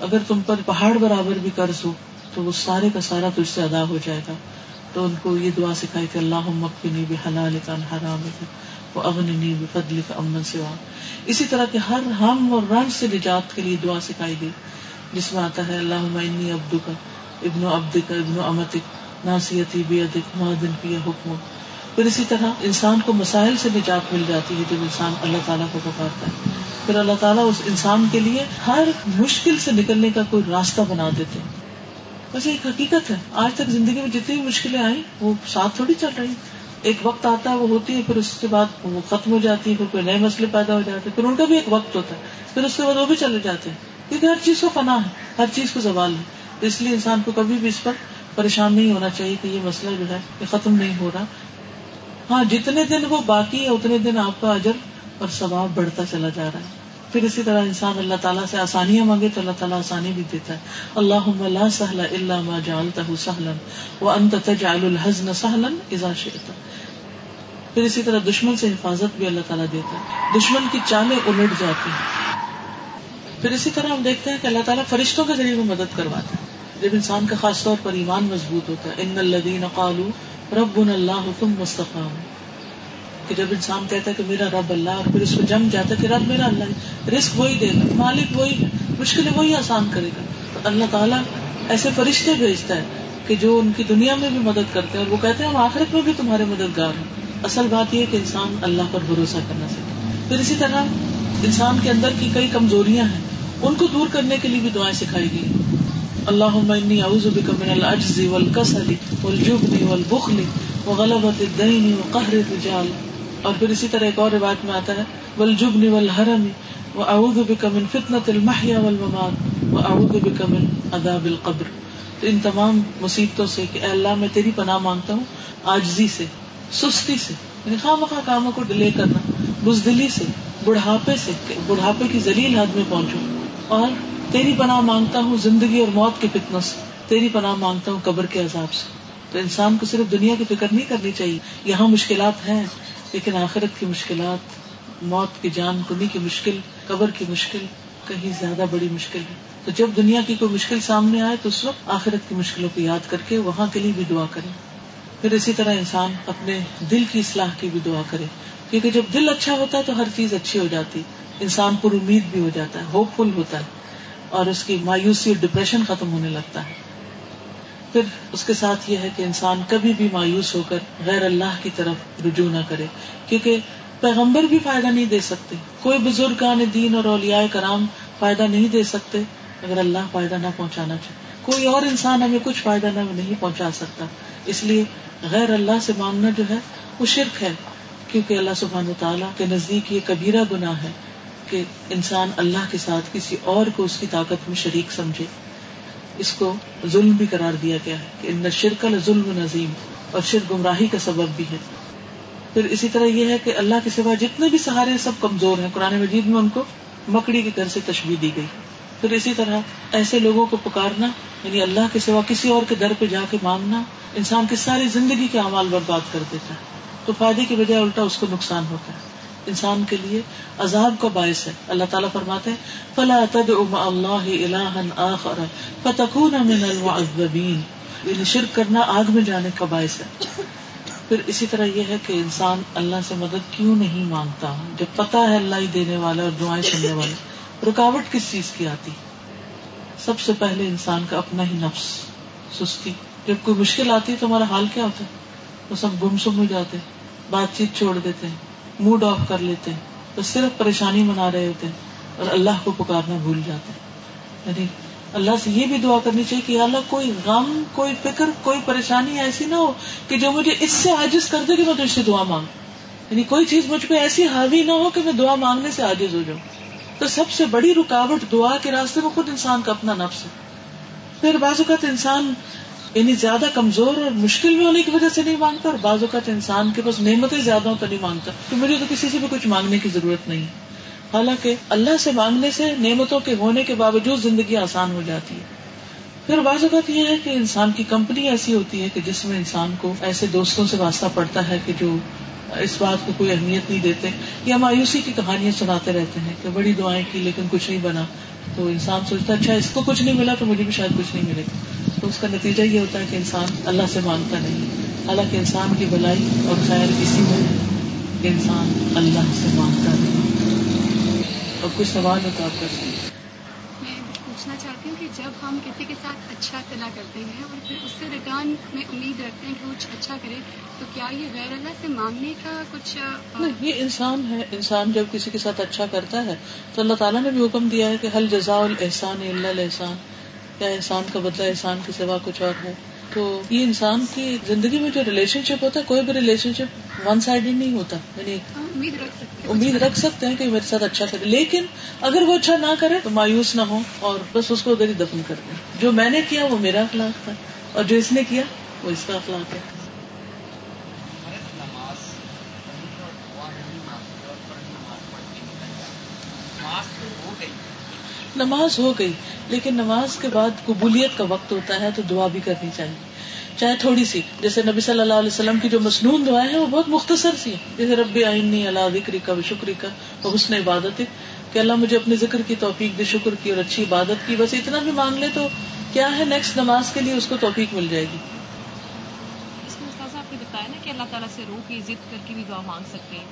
اگر تم پر پہاڑ برابر بھی قرض ہو تو وہ سارے کا سارا تجھ سے ادا ہو جائے گا۔ تو ان کو یہ دعا سکھائی کہ اللہ مکنی بھی حلال حرام وہ اغنی بھی فضل کا امن سے اسی طرح کے ہر ہم اور رنگ سے نجات کے لیے دعا سکھائی گئی۔ جس میں آتا ہے اللہ انی ابدو کا ابن ابد کا ابن امتک ناسیتی بے ادک مہدن پیا حکم پھر اسی طرح انسان کو مسائل سے نجات مل جاتی ہے جب انسان اللہ تعالیٰ کو پکارتا ہے۔ پھر اللہ تعالیٰ اس انسان کے لیے ہر مشکل سے نکلنے کا کوئی راستہ بنا دیتے ہیں۔ ویسے ایک حقیقت ہے، آج تک زندگی میں جتنی بھی مشکلیں آئی وہ ساتھ تھوڑی چل رہی ایک وقت آتا ہے، وہ ہوتی ہے، پھر اس کے بعد وہ ختم ہو جاتی ہے، پھر کوئی نئے مسئلے پیدا ہو جاتے ہیں، پھر ان کا بھی ایک وقت ہوتا ہے، پھر اس کے بعد وہ بھی چلے جاتے ہیں۔ کیونکہ ہر چیز کو فنا ہے، ہر چیز کو زوال ہے۔ تو اس لیے انسان کو کبھی بھی اس پر پریشان نہیں ہونا چاہیے کہ یہ مسئلہ جو ہے، یہ ختم نہیں ہو رہا۔ ہاں جتنے دن وہ باقی ہے، اتنے دن آپ کا اجر اور ثواب بڑھتا چلا جا رہا ہے۔ پھر اسی طرح انسان اللہ تعالیٰ سے آسانیاں مانگے تو اللہ تعالیٰ آسانی بھی دیتا ہے۔ اللہ لا سہل اللہ ما جعلته سہلن وانت تجعل الحزن سہلن اذا شئت۔ پھر اسی طرح دشمن سے حفاظت بھی اللہ تعالیٰ دیتا ہے۔ دشمن کی چالیں الٹ جاتی ہیں۔ پھر اسی طرح ہم دیکھتے ہیں کہ اللہ تعالیٰ فرشتوں کے ذریعے میں مدد کرواتا ہے۔ جب انسان کا خاص طور پر ایمان مضبوط ہوتا ہے، ان الذین قالوا ربنا اللہ تم مستقام کہ جب انسان کہتا ہے کہ میرا رب اللہ اور پھر اس کو جم جاتا ہے کہ رب میرا اللہ رسک وہی دے گا، مالک وہی، مشکلیں وہی آسان کرے گا۔ تو اللہ تعالیٰ ایسے فرشتے بھیجتا ہے کہ جو ان کی دنیا میں بھی مدد کرتے ہیں اور وہ کہتے ہیں ہم آخرت میں بھی تمہارے مددگار ہیں۔ اصل بات یہ کہ انسان اللہ پر بھروسہ کرنا سکے پھر اسی طرح انسان کے اندر کی کئی کمزوریاں ہیں۔ ان کو دور کرنے کے لیے بھی دعائیں سکھائی گئی۔ اللہ اعوذ بک من العجز والکسل والجبن والبخل وغلبۃ الدین وقهر الرجال۔ اور پھر اسی طرح ایک اور روایت میں آتا ہے، والجبن والحرم واعوذ بک من فتنة المحیا والممات واعوذ بک من عذاب القبر۔ تو ان تمام مصیبتوں سے کہ اے اللہ میں تیری پناہ مانگتا ہوں آجزی سے، سستی سے یعنی خواہ مخواہ کاموں کو ڈیلے کرنا، بزدلی سے، بڑھاپے سے بڑھاپے کی ذلیل حد میں پہنچوں۔ اور تیری پناہ مانگتا ہوں زندگی اور موت کے فتنوں سے۔ تیری پناہ مانگتا ہوں قبر کے عذاب سے۔ تو انسان کو صرف دنیا کی فکر نہیں کرنی چاہیے۔ یہاں مشکلات ہیں، لیکن آخرت کی مشکلات، موت کی جان کنی کی مشکل، قبر کی مشکل، کہیں زیادہ بڑی مشکل ہے۔ تو جب دنیا کی کوئی مشکل سامنے آئے، تو اس وقت آخرت کی مشکلوں کو یاد کر کے وہاں کے لیے بھی دعا کرے پھر اسی طرح انسان اپنے دل کی اصلاح کی بھی دعا کرے۔ کیونکہ جب دل اچھا ہوتا ہے تو ہر چیز اچھی ہو جاتی انسان پر امید بھی ہو جاتا ہے ہوپ فل ہوتا ہے۔ اور اس کی مایوسی اور ڈپریشن ختم ہونے لگتا ہے۔ پھر اس کے ساتھ یہ ہے کہ انسان کبھی بھی مایوس ہو کر غیر اللہ کی طرف رجوع نہ کرے، کیونکہ پیغمبر بھی فائدہ نہیں دے سکتے۔ کوئی بزرگ آنے دین اور اولیاء کرام فائدہ نہیں دے سکتے اگر اللہ فائدہ نہ پہنچانا چاہے۔ کوئی اور انسان ہمیں کچھ فائدہ نہ نہیں پہنچا سکتا۔ اس لیے غیر اللہ سے مانگنا جو ہے، وہ شرک ہے۔ کیونکہ اللہ سبحان تعالیٰ کے نزدیک یہ کبیرہ گناہ ہے کہ انسان اللہ کے ساتھ کسی اور کو اس کی طاقت میں شریک سمجھے۔ اس کو ظلم بھی قرار دیا گیا ہے کہ ان شرکل ظلم نظیم اور شرک گمراہی کا سبب بھی ہے۔ پھر اسی طرح یہ ہے کہ اللہ کے سوا جتنے بھی سہارے سب کمزور ہیں۔ قرآن مجید میں ان کو مکڑی کے گھر سے تشبیح دی گئی۔ پھر اسی طرح ایسے لوگوں کو پکارنا یعنی اللہ کے سوا کسی اور کے در پہ جا کے مانگنا، انسان کی ساری زندگی کے اعمال برباد کر دیتا ہے۔ تو فائدے کی بجائے الٹا اس کو نقصان ہوتا ہے۔ انسان کے لیے عذاب کا باعث ہے۔ اللہ تعالیٰ فرماتے فلا اللہ من المعذبین یعنی شرک کرنا آگ میں جانے کا باعث ہے۔ پھر اسی طرح یہ ہے کہ انسان اللہ سے مدد کیوں نہیں مانگتا؟ جب پتا ہے اللہ ہی دینے والا اور دعائیں سننے والے رکاوٹ کس چیز کی آتی؟ سب سے پہلے انسان کا اپنا ہی نفس، سستی۔ جب کوئی مشکل آتی ہے تو ہمارا حال کیا ہوتا ہے؟ وہ سب گم سم ہو جاتے۔ بات چیت چھوڑ دیتے ہیں موڈ آف کر لیتے ہیں بس صرف پریشانی منا رہے ہوتے ہیں اور اللہ کو پکارنا بھول جاتے ہیں۔ یعنی اللہ سے یہ بھی دعا کرنی چاہیے کہ اللہ کوئی غم، کوئی فکر، کوئی پریشانی ایسی نہ ہو کہ جو مجھے اس سے عاجز کر دے کہ میں تجھ سے دعا مانگ۔ یعنی کوئی چیز مجھ پہ ایسی حاوی نہ ہو کہ میں دعا مانگنے سے عاجز ہو جاؤں۔ تو سب سے بڑی رکاوٹ دعا کے راستے میں خود انسان کا اپنا نفس ہے۔ پھر بعض اوقات انسان یعنی زیادہ کمزور اور مشکل میں ہونے کی وجہ سے نہیں مانگتا اور بعض اوقات انسان کے پاس نعمتیں زیادہ ہوتا نہیں مانگتا۔ تو مجھے تو کسی سے بھی کچھ مانگنے کی ضرورت نہیں۔ حالانکہ اللہ سے مانگنے سے نعمتوں کے ہونے کے باوجود زندگی آسان ہو جاتی ہے۔ پھر بعض اوقات یہ ہے کہ انسان کی کمپنی ایسی ہوتی ہے کہ جس میں انسان کو ایسے دوستوں سے واسطہ پڑتا ہے کہ جو اس بات کو کوئی اہمیت نہیں دیتے یا مایوسی کی کہانیاں سناتے رہتے ہیں کہ بڑی دعائیں کی لیکن کچھ نہیں بنا۔ تو انسان سوچتا اچھا اس کو کچھ نہیں ملا تو مجھے بھی شاید کچھ نہیں ملے تو اس کا نتیجہ یہ ہوتا ہے کہ انسان اللہ سے مانگتا نہیں حالانکہ انسان کی بلائی اور خیر اسی میں کہ انسان اللہ سے مانگتا نہیں۔ اور کچھ سوال ہوتا آپ کر سکتے پوچھنا چاہتی ہوں کہ جب ہم کسی کے ساتھ اچھا چلا کرتے ہیں اور پھر اس سے ریٹرن میں امید رکھتے ہیں کہ کچھ اچھا کرے، تو کیا یہ غیر اللہ سے مانگنے کا کچھ یہ انسان ہے، انسان جب کسی کے ساتھ اچھا کرتا ہے تو اللہ تعالیٰ نے بھی حکم دیا ہے کہ حل جزا الحسان اللہ احسان کیا احسان کا بدلہ احسان کے سوا کچھ اور ہے۔ تو یہ انسان کی زندگی میں جو ریلیشن شپ ہوتا ہے کوئی بھی ریلیشن شپ ون سائڈ نہیں ہوتا۔ یعنی امید رکھ سکتے ہیں۔ کہ میرے ساتھ اچھا کرے۔ لیکن اگر وہ اچھا نہ کرے تو مایوس نہ ہو اور بس اس کو ادھر ہی دفن کر دیں۔ جو میں نے کیا وہ میرا اخلاق تھا اور جو اس نے کیا وہ اس کا اخلاق ہے۔ نماز ہو گئی۔ لیکن نماز کے بعد قبولیت کا وقت ہوتا ہے تو دعا بھی کرنی چاہیے۔ چاہے تھوڑی سی، جیسے نبی صلی اللہ علیہ وسلم کی جو مصنون دعائیں ہیں وہ بہت مختصر سی جیسے ربی آئینی اللہ ذکری کا شکری کا وہ حسن عبادت کہ اللہ مجھے اپنے ذکر کی توفیق دے، شکر کی اور اچھی عبادت کی۔ بس اتنا بھی مانگ لے تو کیا ہے نیکسٹ نماز کے لیے اس کو توفیق مل جائے گی۔ آپ نے بتایا نا کہ اللہ تعالیٰ سے روح کی ضد کر کے بھی دعا مانگ سکتے ہیں۔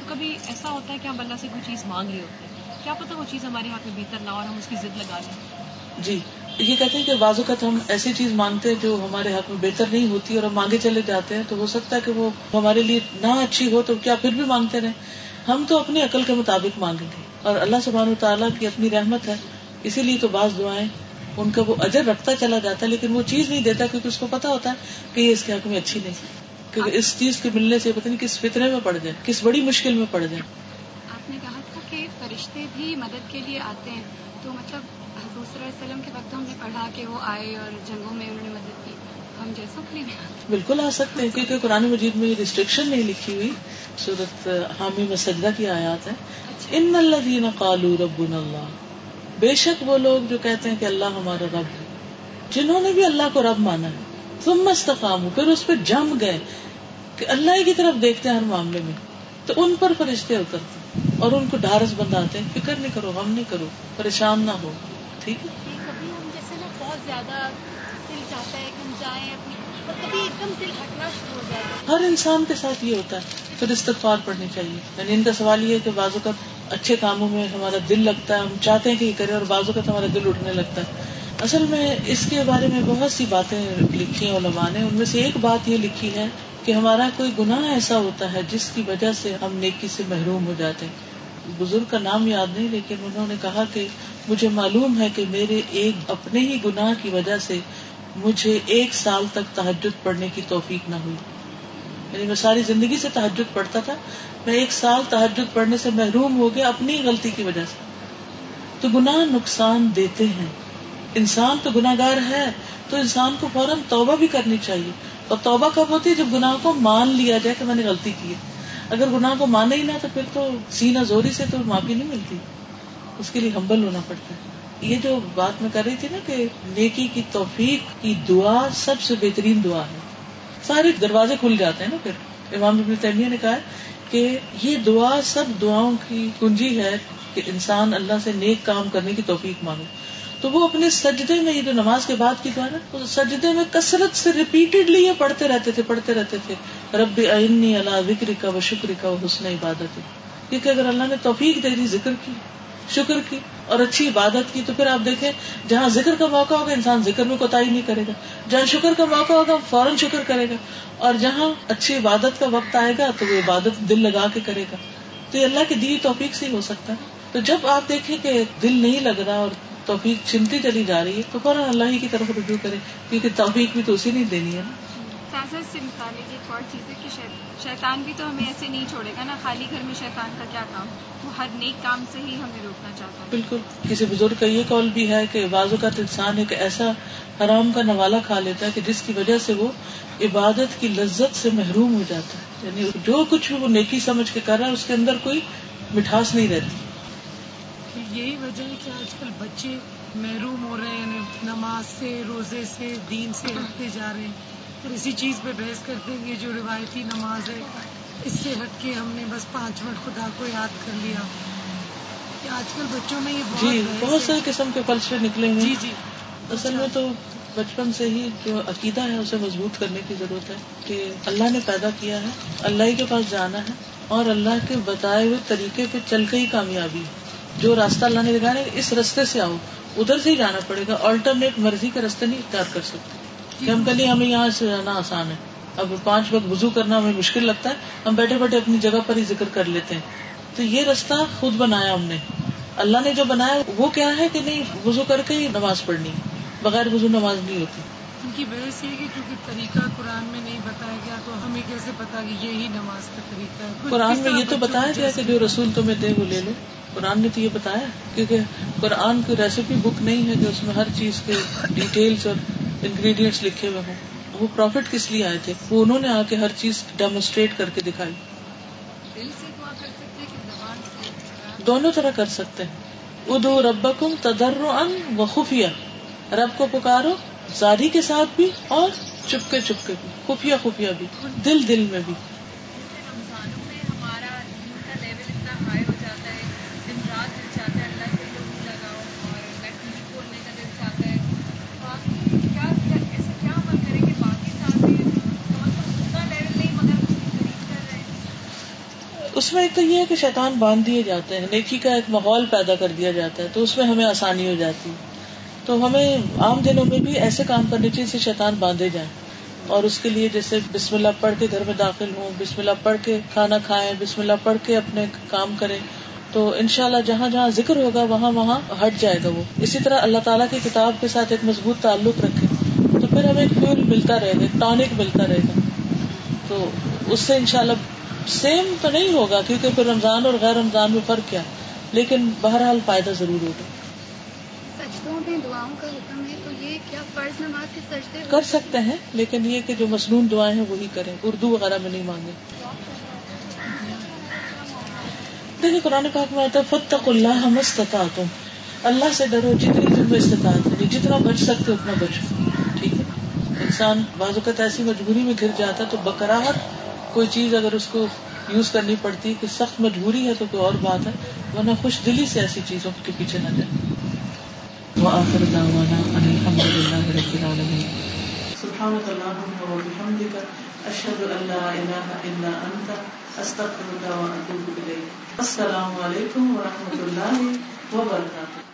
تو کبھی ایسا ہوتا ہے کہ ہم اللہ سے کوئی چیز مانگ رہے ہوتے ہیں؟ کیا پتا وہ چیز ہمارے ہاتھ میں بہتر نہ اور ہم اس کی ضد لگا لیں۔ جی یہ کہتے ہیں کہ بعض اوقات ہم ایسی چیز مانگتے ہیں جو ہمارے حق میں بہتر نہیں ہوتی اور ہم مانگے چلے جاتے ہیں، تو ہو سکتا ہے کہ وہ ہمارے لیے نہ اچھی ہو تو کیا پھر بھی مانگتے رہے ہم تو اپنی عقل کے مطابق مانگیں گے اور اللہ سبحانہ تعالیٰ کی اپنی رحمت ہے۔ اسی لیے تو بعض دعائیں، ان کا وہ اجر رکھتا چلا جاتا ہے، لیکن وہ چیز نہیں دیتا کیونکہ اس کو پتا ہوتا ہے کہ یہ اس کے حق میں اچھی نہیں۔ کیونکہ اس چیز کے ملنے سے پتہ نہیں کس فطرے میں پڑ جائے کس بڑی مشکل میں پڑ جائے آپ نے کہا تھا کہ فرشتے بھی مدد کے لیے آتے ہیں۔ تو مطلب حضور وسلم کے وقت ہم نے پڑھا کہ وہ آئے اور جنگوں میں انہوں نے مدد کی۔ ہم جیسا بالکل آ سکتے ہیں کیونکہ قرآن مجید میں ریسٹرکشن نہیں لکھی ہوئی۔ صورت حامی مسجدہ کی آیات ہے اچھا۔ ان اللہ قالو رب اللہ۔ بے شک وہ لوگ جو کہتے ہیں کہ اللہ ہمارا رب ہے جنہوں نے بھی اللہ کو رب مانا ہے۔ تم مستقام پھر اس پہ جم گئے کہ اللہ کی طرف دیکھتے ہیں ہر معاملے میں۔ تو ان پر فرشتے اترتے اور ان کو ڈھارس بنداتے ہیں فکر نہیں کرو ہم نہیں کرو پریشان نہ ہو۔ ٹھیک ہے؟ کبھی ہم جیسے نا بہت زیادہ دل چاہتا ہے کہ ہم جائیں اپنی اور کبھی ایک دم دل ہٹنا شروع ہو جائے ہر انسان کے ساتھ یہ ہوتا ہے پھر استغفار پڑھنی چاہیے۔ یعنی ان کا سوال یہ ہے کہ بعض اوقات اچھے کاموں میں ہمارا دل لگتا ہے ہم چاہتے ہیں کہ یہ کریں اور بعض اوقات ہمارا دل اٹھنے لگتا ہے۔ اصل میں اس کے بارے میں بہت سی باتیں لکھی ہیں علماء نے ان میں سے ایک بات یہ لکھی ہے کہ ہمارا کوئی گناہ ایسا ہوتا ہے جس کی وجہ سے ہم نیکی سے محروم ہو جاتے ہیں۔ بزرگ کا نام یاد نہیں، لیکن انہوں نے کہا کہ مجھے معلوم ہے کہ میرے ایک اپنے ہی گناہ کی وجہ سے مجھے ایک سال تک تحجد پڑھنے کی توفیق نہ ہوئی۔ یعنی میں ساری زندگی سے تحجد پڑھتا تھا، میں ایک سال تحجد پڑھنے سے محروم ہو گیا اپنی غلطی کی وجہ سے۔ تو گناہ نقصان دیتے ہیں۔ انسان تو گناگار ہے، تو انسان کو فوراً توبہ بھی کرنی چاہیے۔ اور توبہ کب ہوتی ہے جب گناہ کو مان لیا جائے کہ میں نے غلطی کی ہے؟ اگر گناہ کو مانا ہی نہ تو پھر تو سینا زوری سے تو معافی نہیں ملتی۔ اس کے لیے ہمبل ہونا پڑتا ہے۔ یہ جو بات میں کر رہی تھی نا کہ نیکی کی توفیق کی دعا سب سے بہترین دعا ہے۔ سارے دروازے کھل جاتے ہیں نا پھر۔ امام ابن تیمیہ نے کہا کہ یہ دعا سب دعاؤں کی کنجی ہے کہ انسان اللہ سے نیک کام کرنے کی توفیق مانگے۔ تو وہ اپنے سجدے میں، یہ جو نماز کے بعد کی دعا نا سجدے میں کثرت سے ریپیٹڈلی یہ پڑھتے رہتے تھے، پڑھتے رہتے تھے۔ رب عنی اللہ وکر کا و شکر کا و حسن عبادت کیونکہ اگر اللہ نے توفیق دے دی، ذکر کی، شکر کی اور اچھی عبادت کی، تو پھر آپ دیکھیں، جہاں ذکر کا موقع ہوگا، انسان ذکر میں کوتا نہیں کرے گا۔ جہاں شکر کا موقع ہوگا، فوراً شکر کرے گا۔ اور جہاں اچھی عبادت کا وقت آئے گا، تو وہ عبادت دل لگا کے کرے گا۔ تو یہ اللہ کی دی توفیق سے ہی ہو سکتا ہے۔ تو جب آپ دیکھیں کہ دل نہیں لگ رہا اور توفیق چنتی چلی جا رہی ہے تو فوراً اللہ ہی کی طرف رجوع کرے کیونکہ توفیق بھی تو اسی نہیں دینی ہے نا۔ سے ایک اور چیز ہے کہ شیطان بھی تو ہمیں ایسے نہیں چھوڑے گا نا خالی گھر میں شیطان کا کیا کام؟ وہ ہر نیک کام سے ہی ہمیں روکنا چاہتا ہے۔ بالکل کسی بزرگ کا یہ قول بھی ہے کہ بعض اوقات انسان ایک ایسا حرام کا نوالا کھا لیتا ہے کہ جس کی وجہ سے وہ عبادت کی لذت سے محروم ہو جاتا ہے۔ یعنی جو کچھ وہ نیکی سمجھ کے کر رہا ہے اس کے اندر کوئی مٹھاس نہیں رہتی۔ یہی وجہ ہے کہ آج کل بچے محروم ہو رہے ہیں نماز سے روزے سے دین سے ہٹتے جا رہے ہیں۔ اور اسی چیز پہ بحث کرتے ہیں جو روایتی نماز ہے اس سے ہٹ کے ہم نے بس پانچ منٹ خدا کو یاد کر لیا۔ کہ آج کل بچوں میں یہ جی بہت سارے قسم کے فلسفے نکلے ہوئے جی جی۔ اصل میں تو بچپن سے ہی جو عقیدہ ہے اسے مضبوط کرنے کی ضرورت ہے کہ اللہ نے پیدا کیا ہے اللہ ہی کے پاس جانا ہے اور اللہ کے بتائے ہوئے طریقے پہ چل کے ہی کامیابی جو راستہ اللہ نے دکھایا اس رستے سے آؤ۔ ادھر سے ہی جانا پڑے گا۔ آلٹرنیٹ مرضی کا رستے نہیں اختیار کر سکتے۔ کہ ہم کہیں ہمیں یہاں سے جانا آسان ہے۔ اب پانچ وقت وزو کرنا ہمیں مشکل لگتا ہے۔ ہم بیٹھے بیٹھے اپنی جگہ پر ہی ذکر کر لیتے ہیں۔ تو یہ رستہ خود بنایا ہم نے۔ اللہ نے جو بنایا، وہ کیا ہے کہ نہیں؟ وزو کر کے ہی نماز پڑھنی۔ بغیر وزو نماز نہیں ہوتی۔ ان کی بحث یہ کہ کیونکہ طریقہ قرآن میں نہیں بتایا گیا تو ہمیں کیسے پتا کہ یہی نماز کا طریقہ ہے؟ قرآن میں یہ تو بتایا گیا کہ جو رسول تمہیں دے وہ لے لو۔ قرآن نے تو یہ بتایا کیونکہ قرآن کی ریسیپی بک نہیں ہے کہ اس میں ہر چیز کے ڈیٹیلس اور انگریڈینٹس لکھے ہوئے ہوں۔ وہ پروفٹ کس لیے آئے تھے؟ وہ انہوں نے آ کے ہر چیز ڈیمونسٹریٹ کر کے دکھائی۔ دونوں طرح کر سکتے ہیں۔ ادو ربکم تدر ان و خفیہ رب کو پکارو زاری کے ساتھ بھی اور چپکے چپکے بھی خفیہ خفیہ بھی دل دل میں بھی۔ اس میں ایک تو یہ ہے کہ شیطان باندھ دیے جاتے ہیں نیکی کا ایک ماحول پیدا کر دیا جاتا ہے تو اس میں ہمیں آسانی ہو جاتی ہے۔ تو ہمیں عام دنوں میں بھی ایسے کام کرنے چاہیے جسے شیطان باندھے جائیں۔ اور اس کے لیے جیسے بسم اللہ پڑھ کے گھر میں داخل ہوں، بسم اللہ پڑھ کے کھانا کھائیں، بسم اللہ پڑھ کے اپنے کام کریں، تو ان شاء اللہ جہاں جہاں ذکر ہوگا وہاں وہاں ہٹ جائے گا وہ۔ اسی طرح اللہ تعالیٰ کی کتاب کے ساتھ ایک مضبوط تعلق رکھے تو پھر ہمیں ایک فیول ملتا رہے گا ٹانک ملتا رہے گا۔ تو اس سے ان شاء اللہ سیم تو نہیں ہوگا، کیونکہ پھر رمضان اور غیر رمضان میں فرق کیا لیکن بہرحال فائدہ ضرور ہوگا۔ کر سکتے ہیں، لیکن یہ کہ جو مصنون دعائیں ہیں وہی کریں۔ اردو وغیرہ میں نہیں مانگے۔ دیکھیے قرآن پاک میں آتا ہے فتق اللہ مستطاعتم اللہ سے ڈرو جتنی تم استطاعت ہے جتنا بچ سکتے اتنا بچو ٹھیک ہے؟ انسان بعض اوقات ایسی مجبوری میں گر جاتا ہے تو بکراہٹ، کوئی چیز اگر اس کو یوز کرنی پڑتی کہ سخت مجبوری ہے تو کوئی اور بات ہے، ورنہ خوش دلی سے ایسی چیزوں کے پیچھے نہ جائے۔ وآخر دعوانا ان الحمد للہ رب العالمین. سبحانك اللهم وبحمدك اشهد ان لا اله الا انت استغفرك واتوب اليك السلام علیکم ورحمۃ اللہ وبرکاتہ.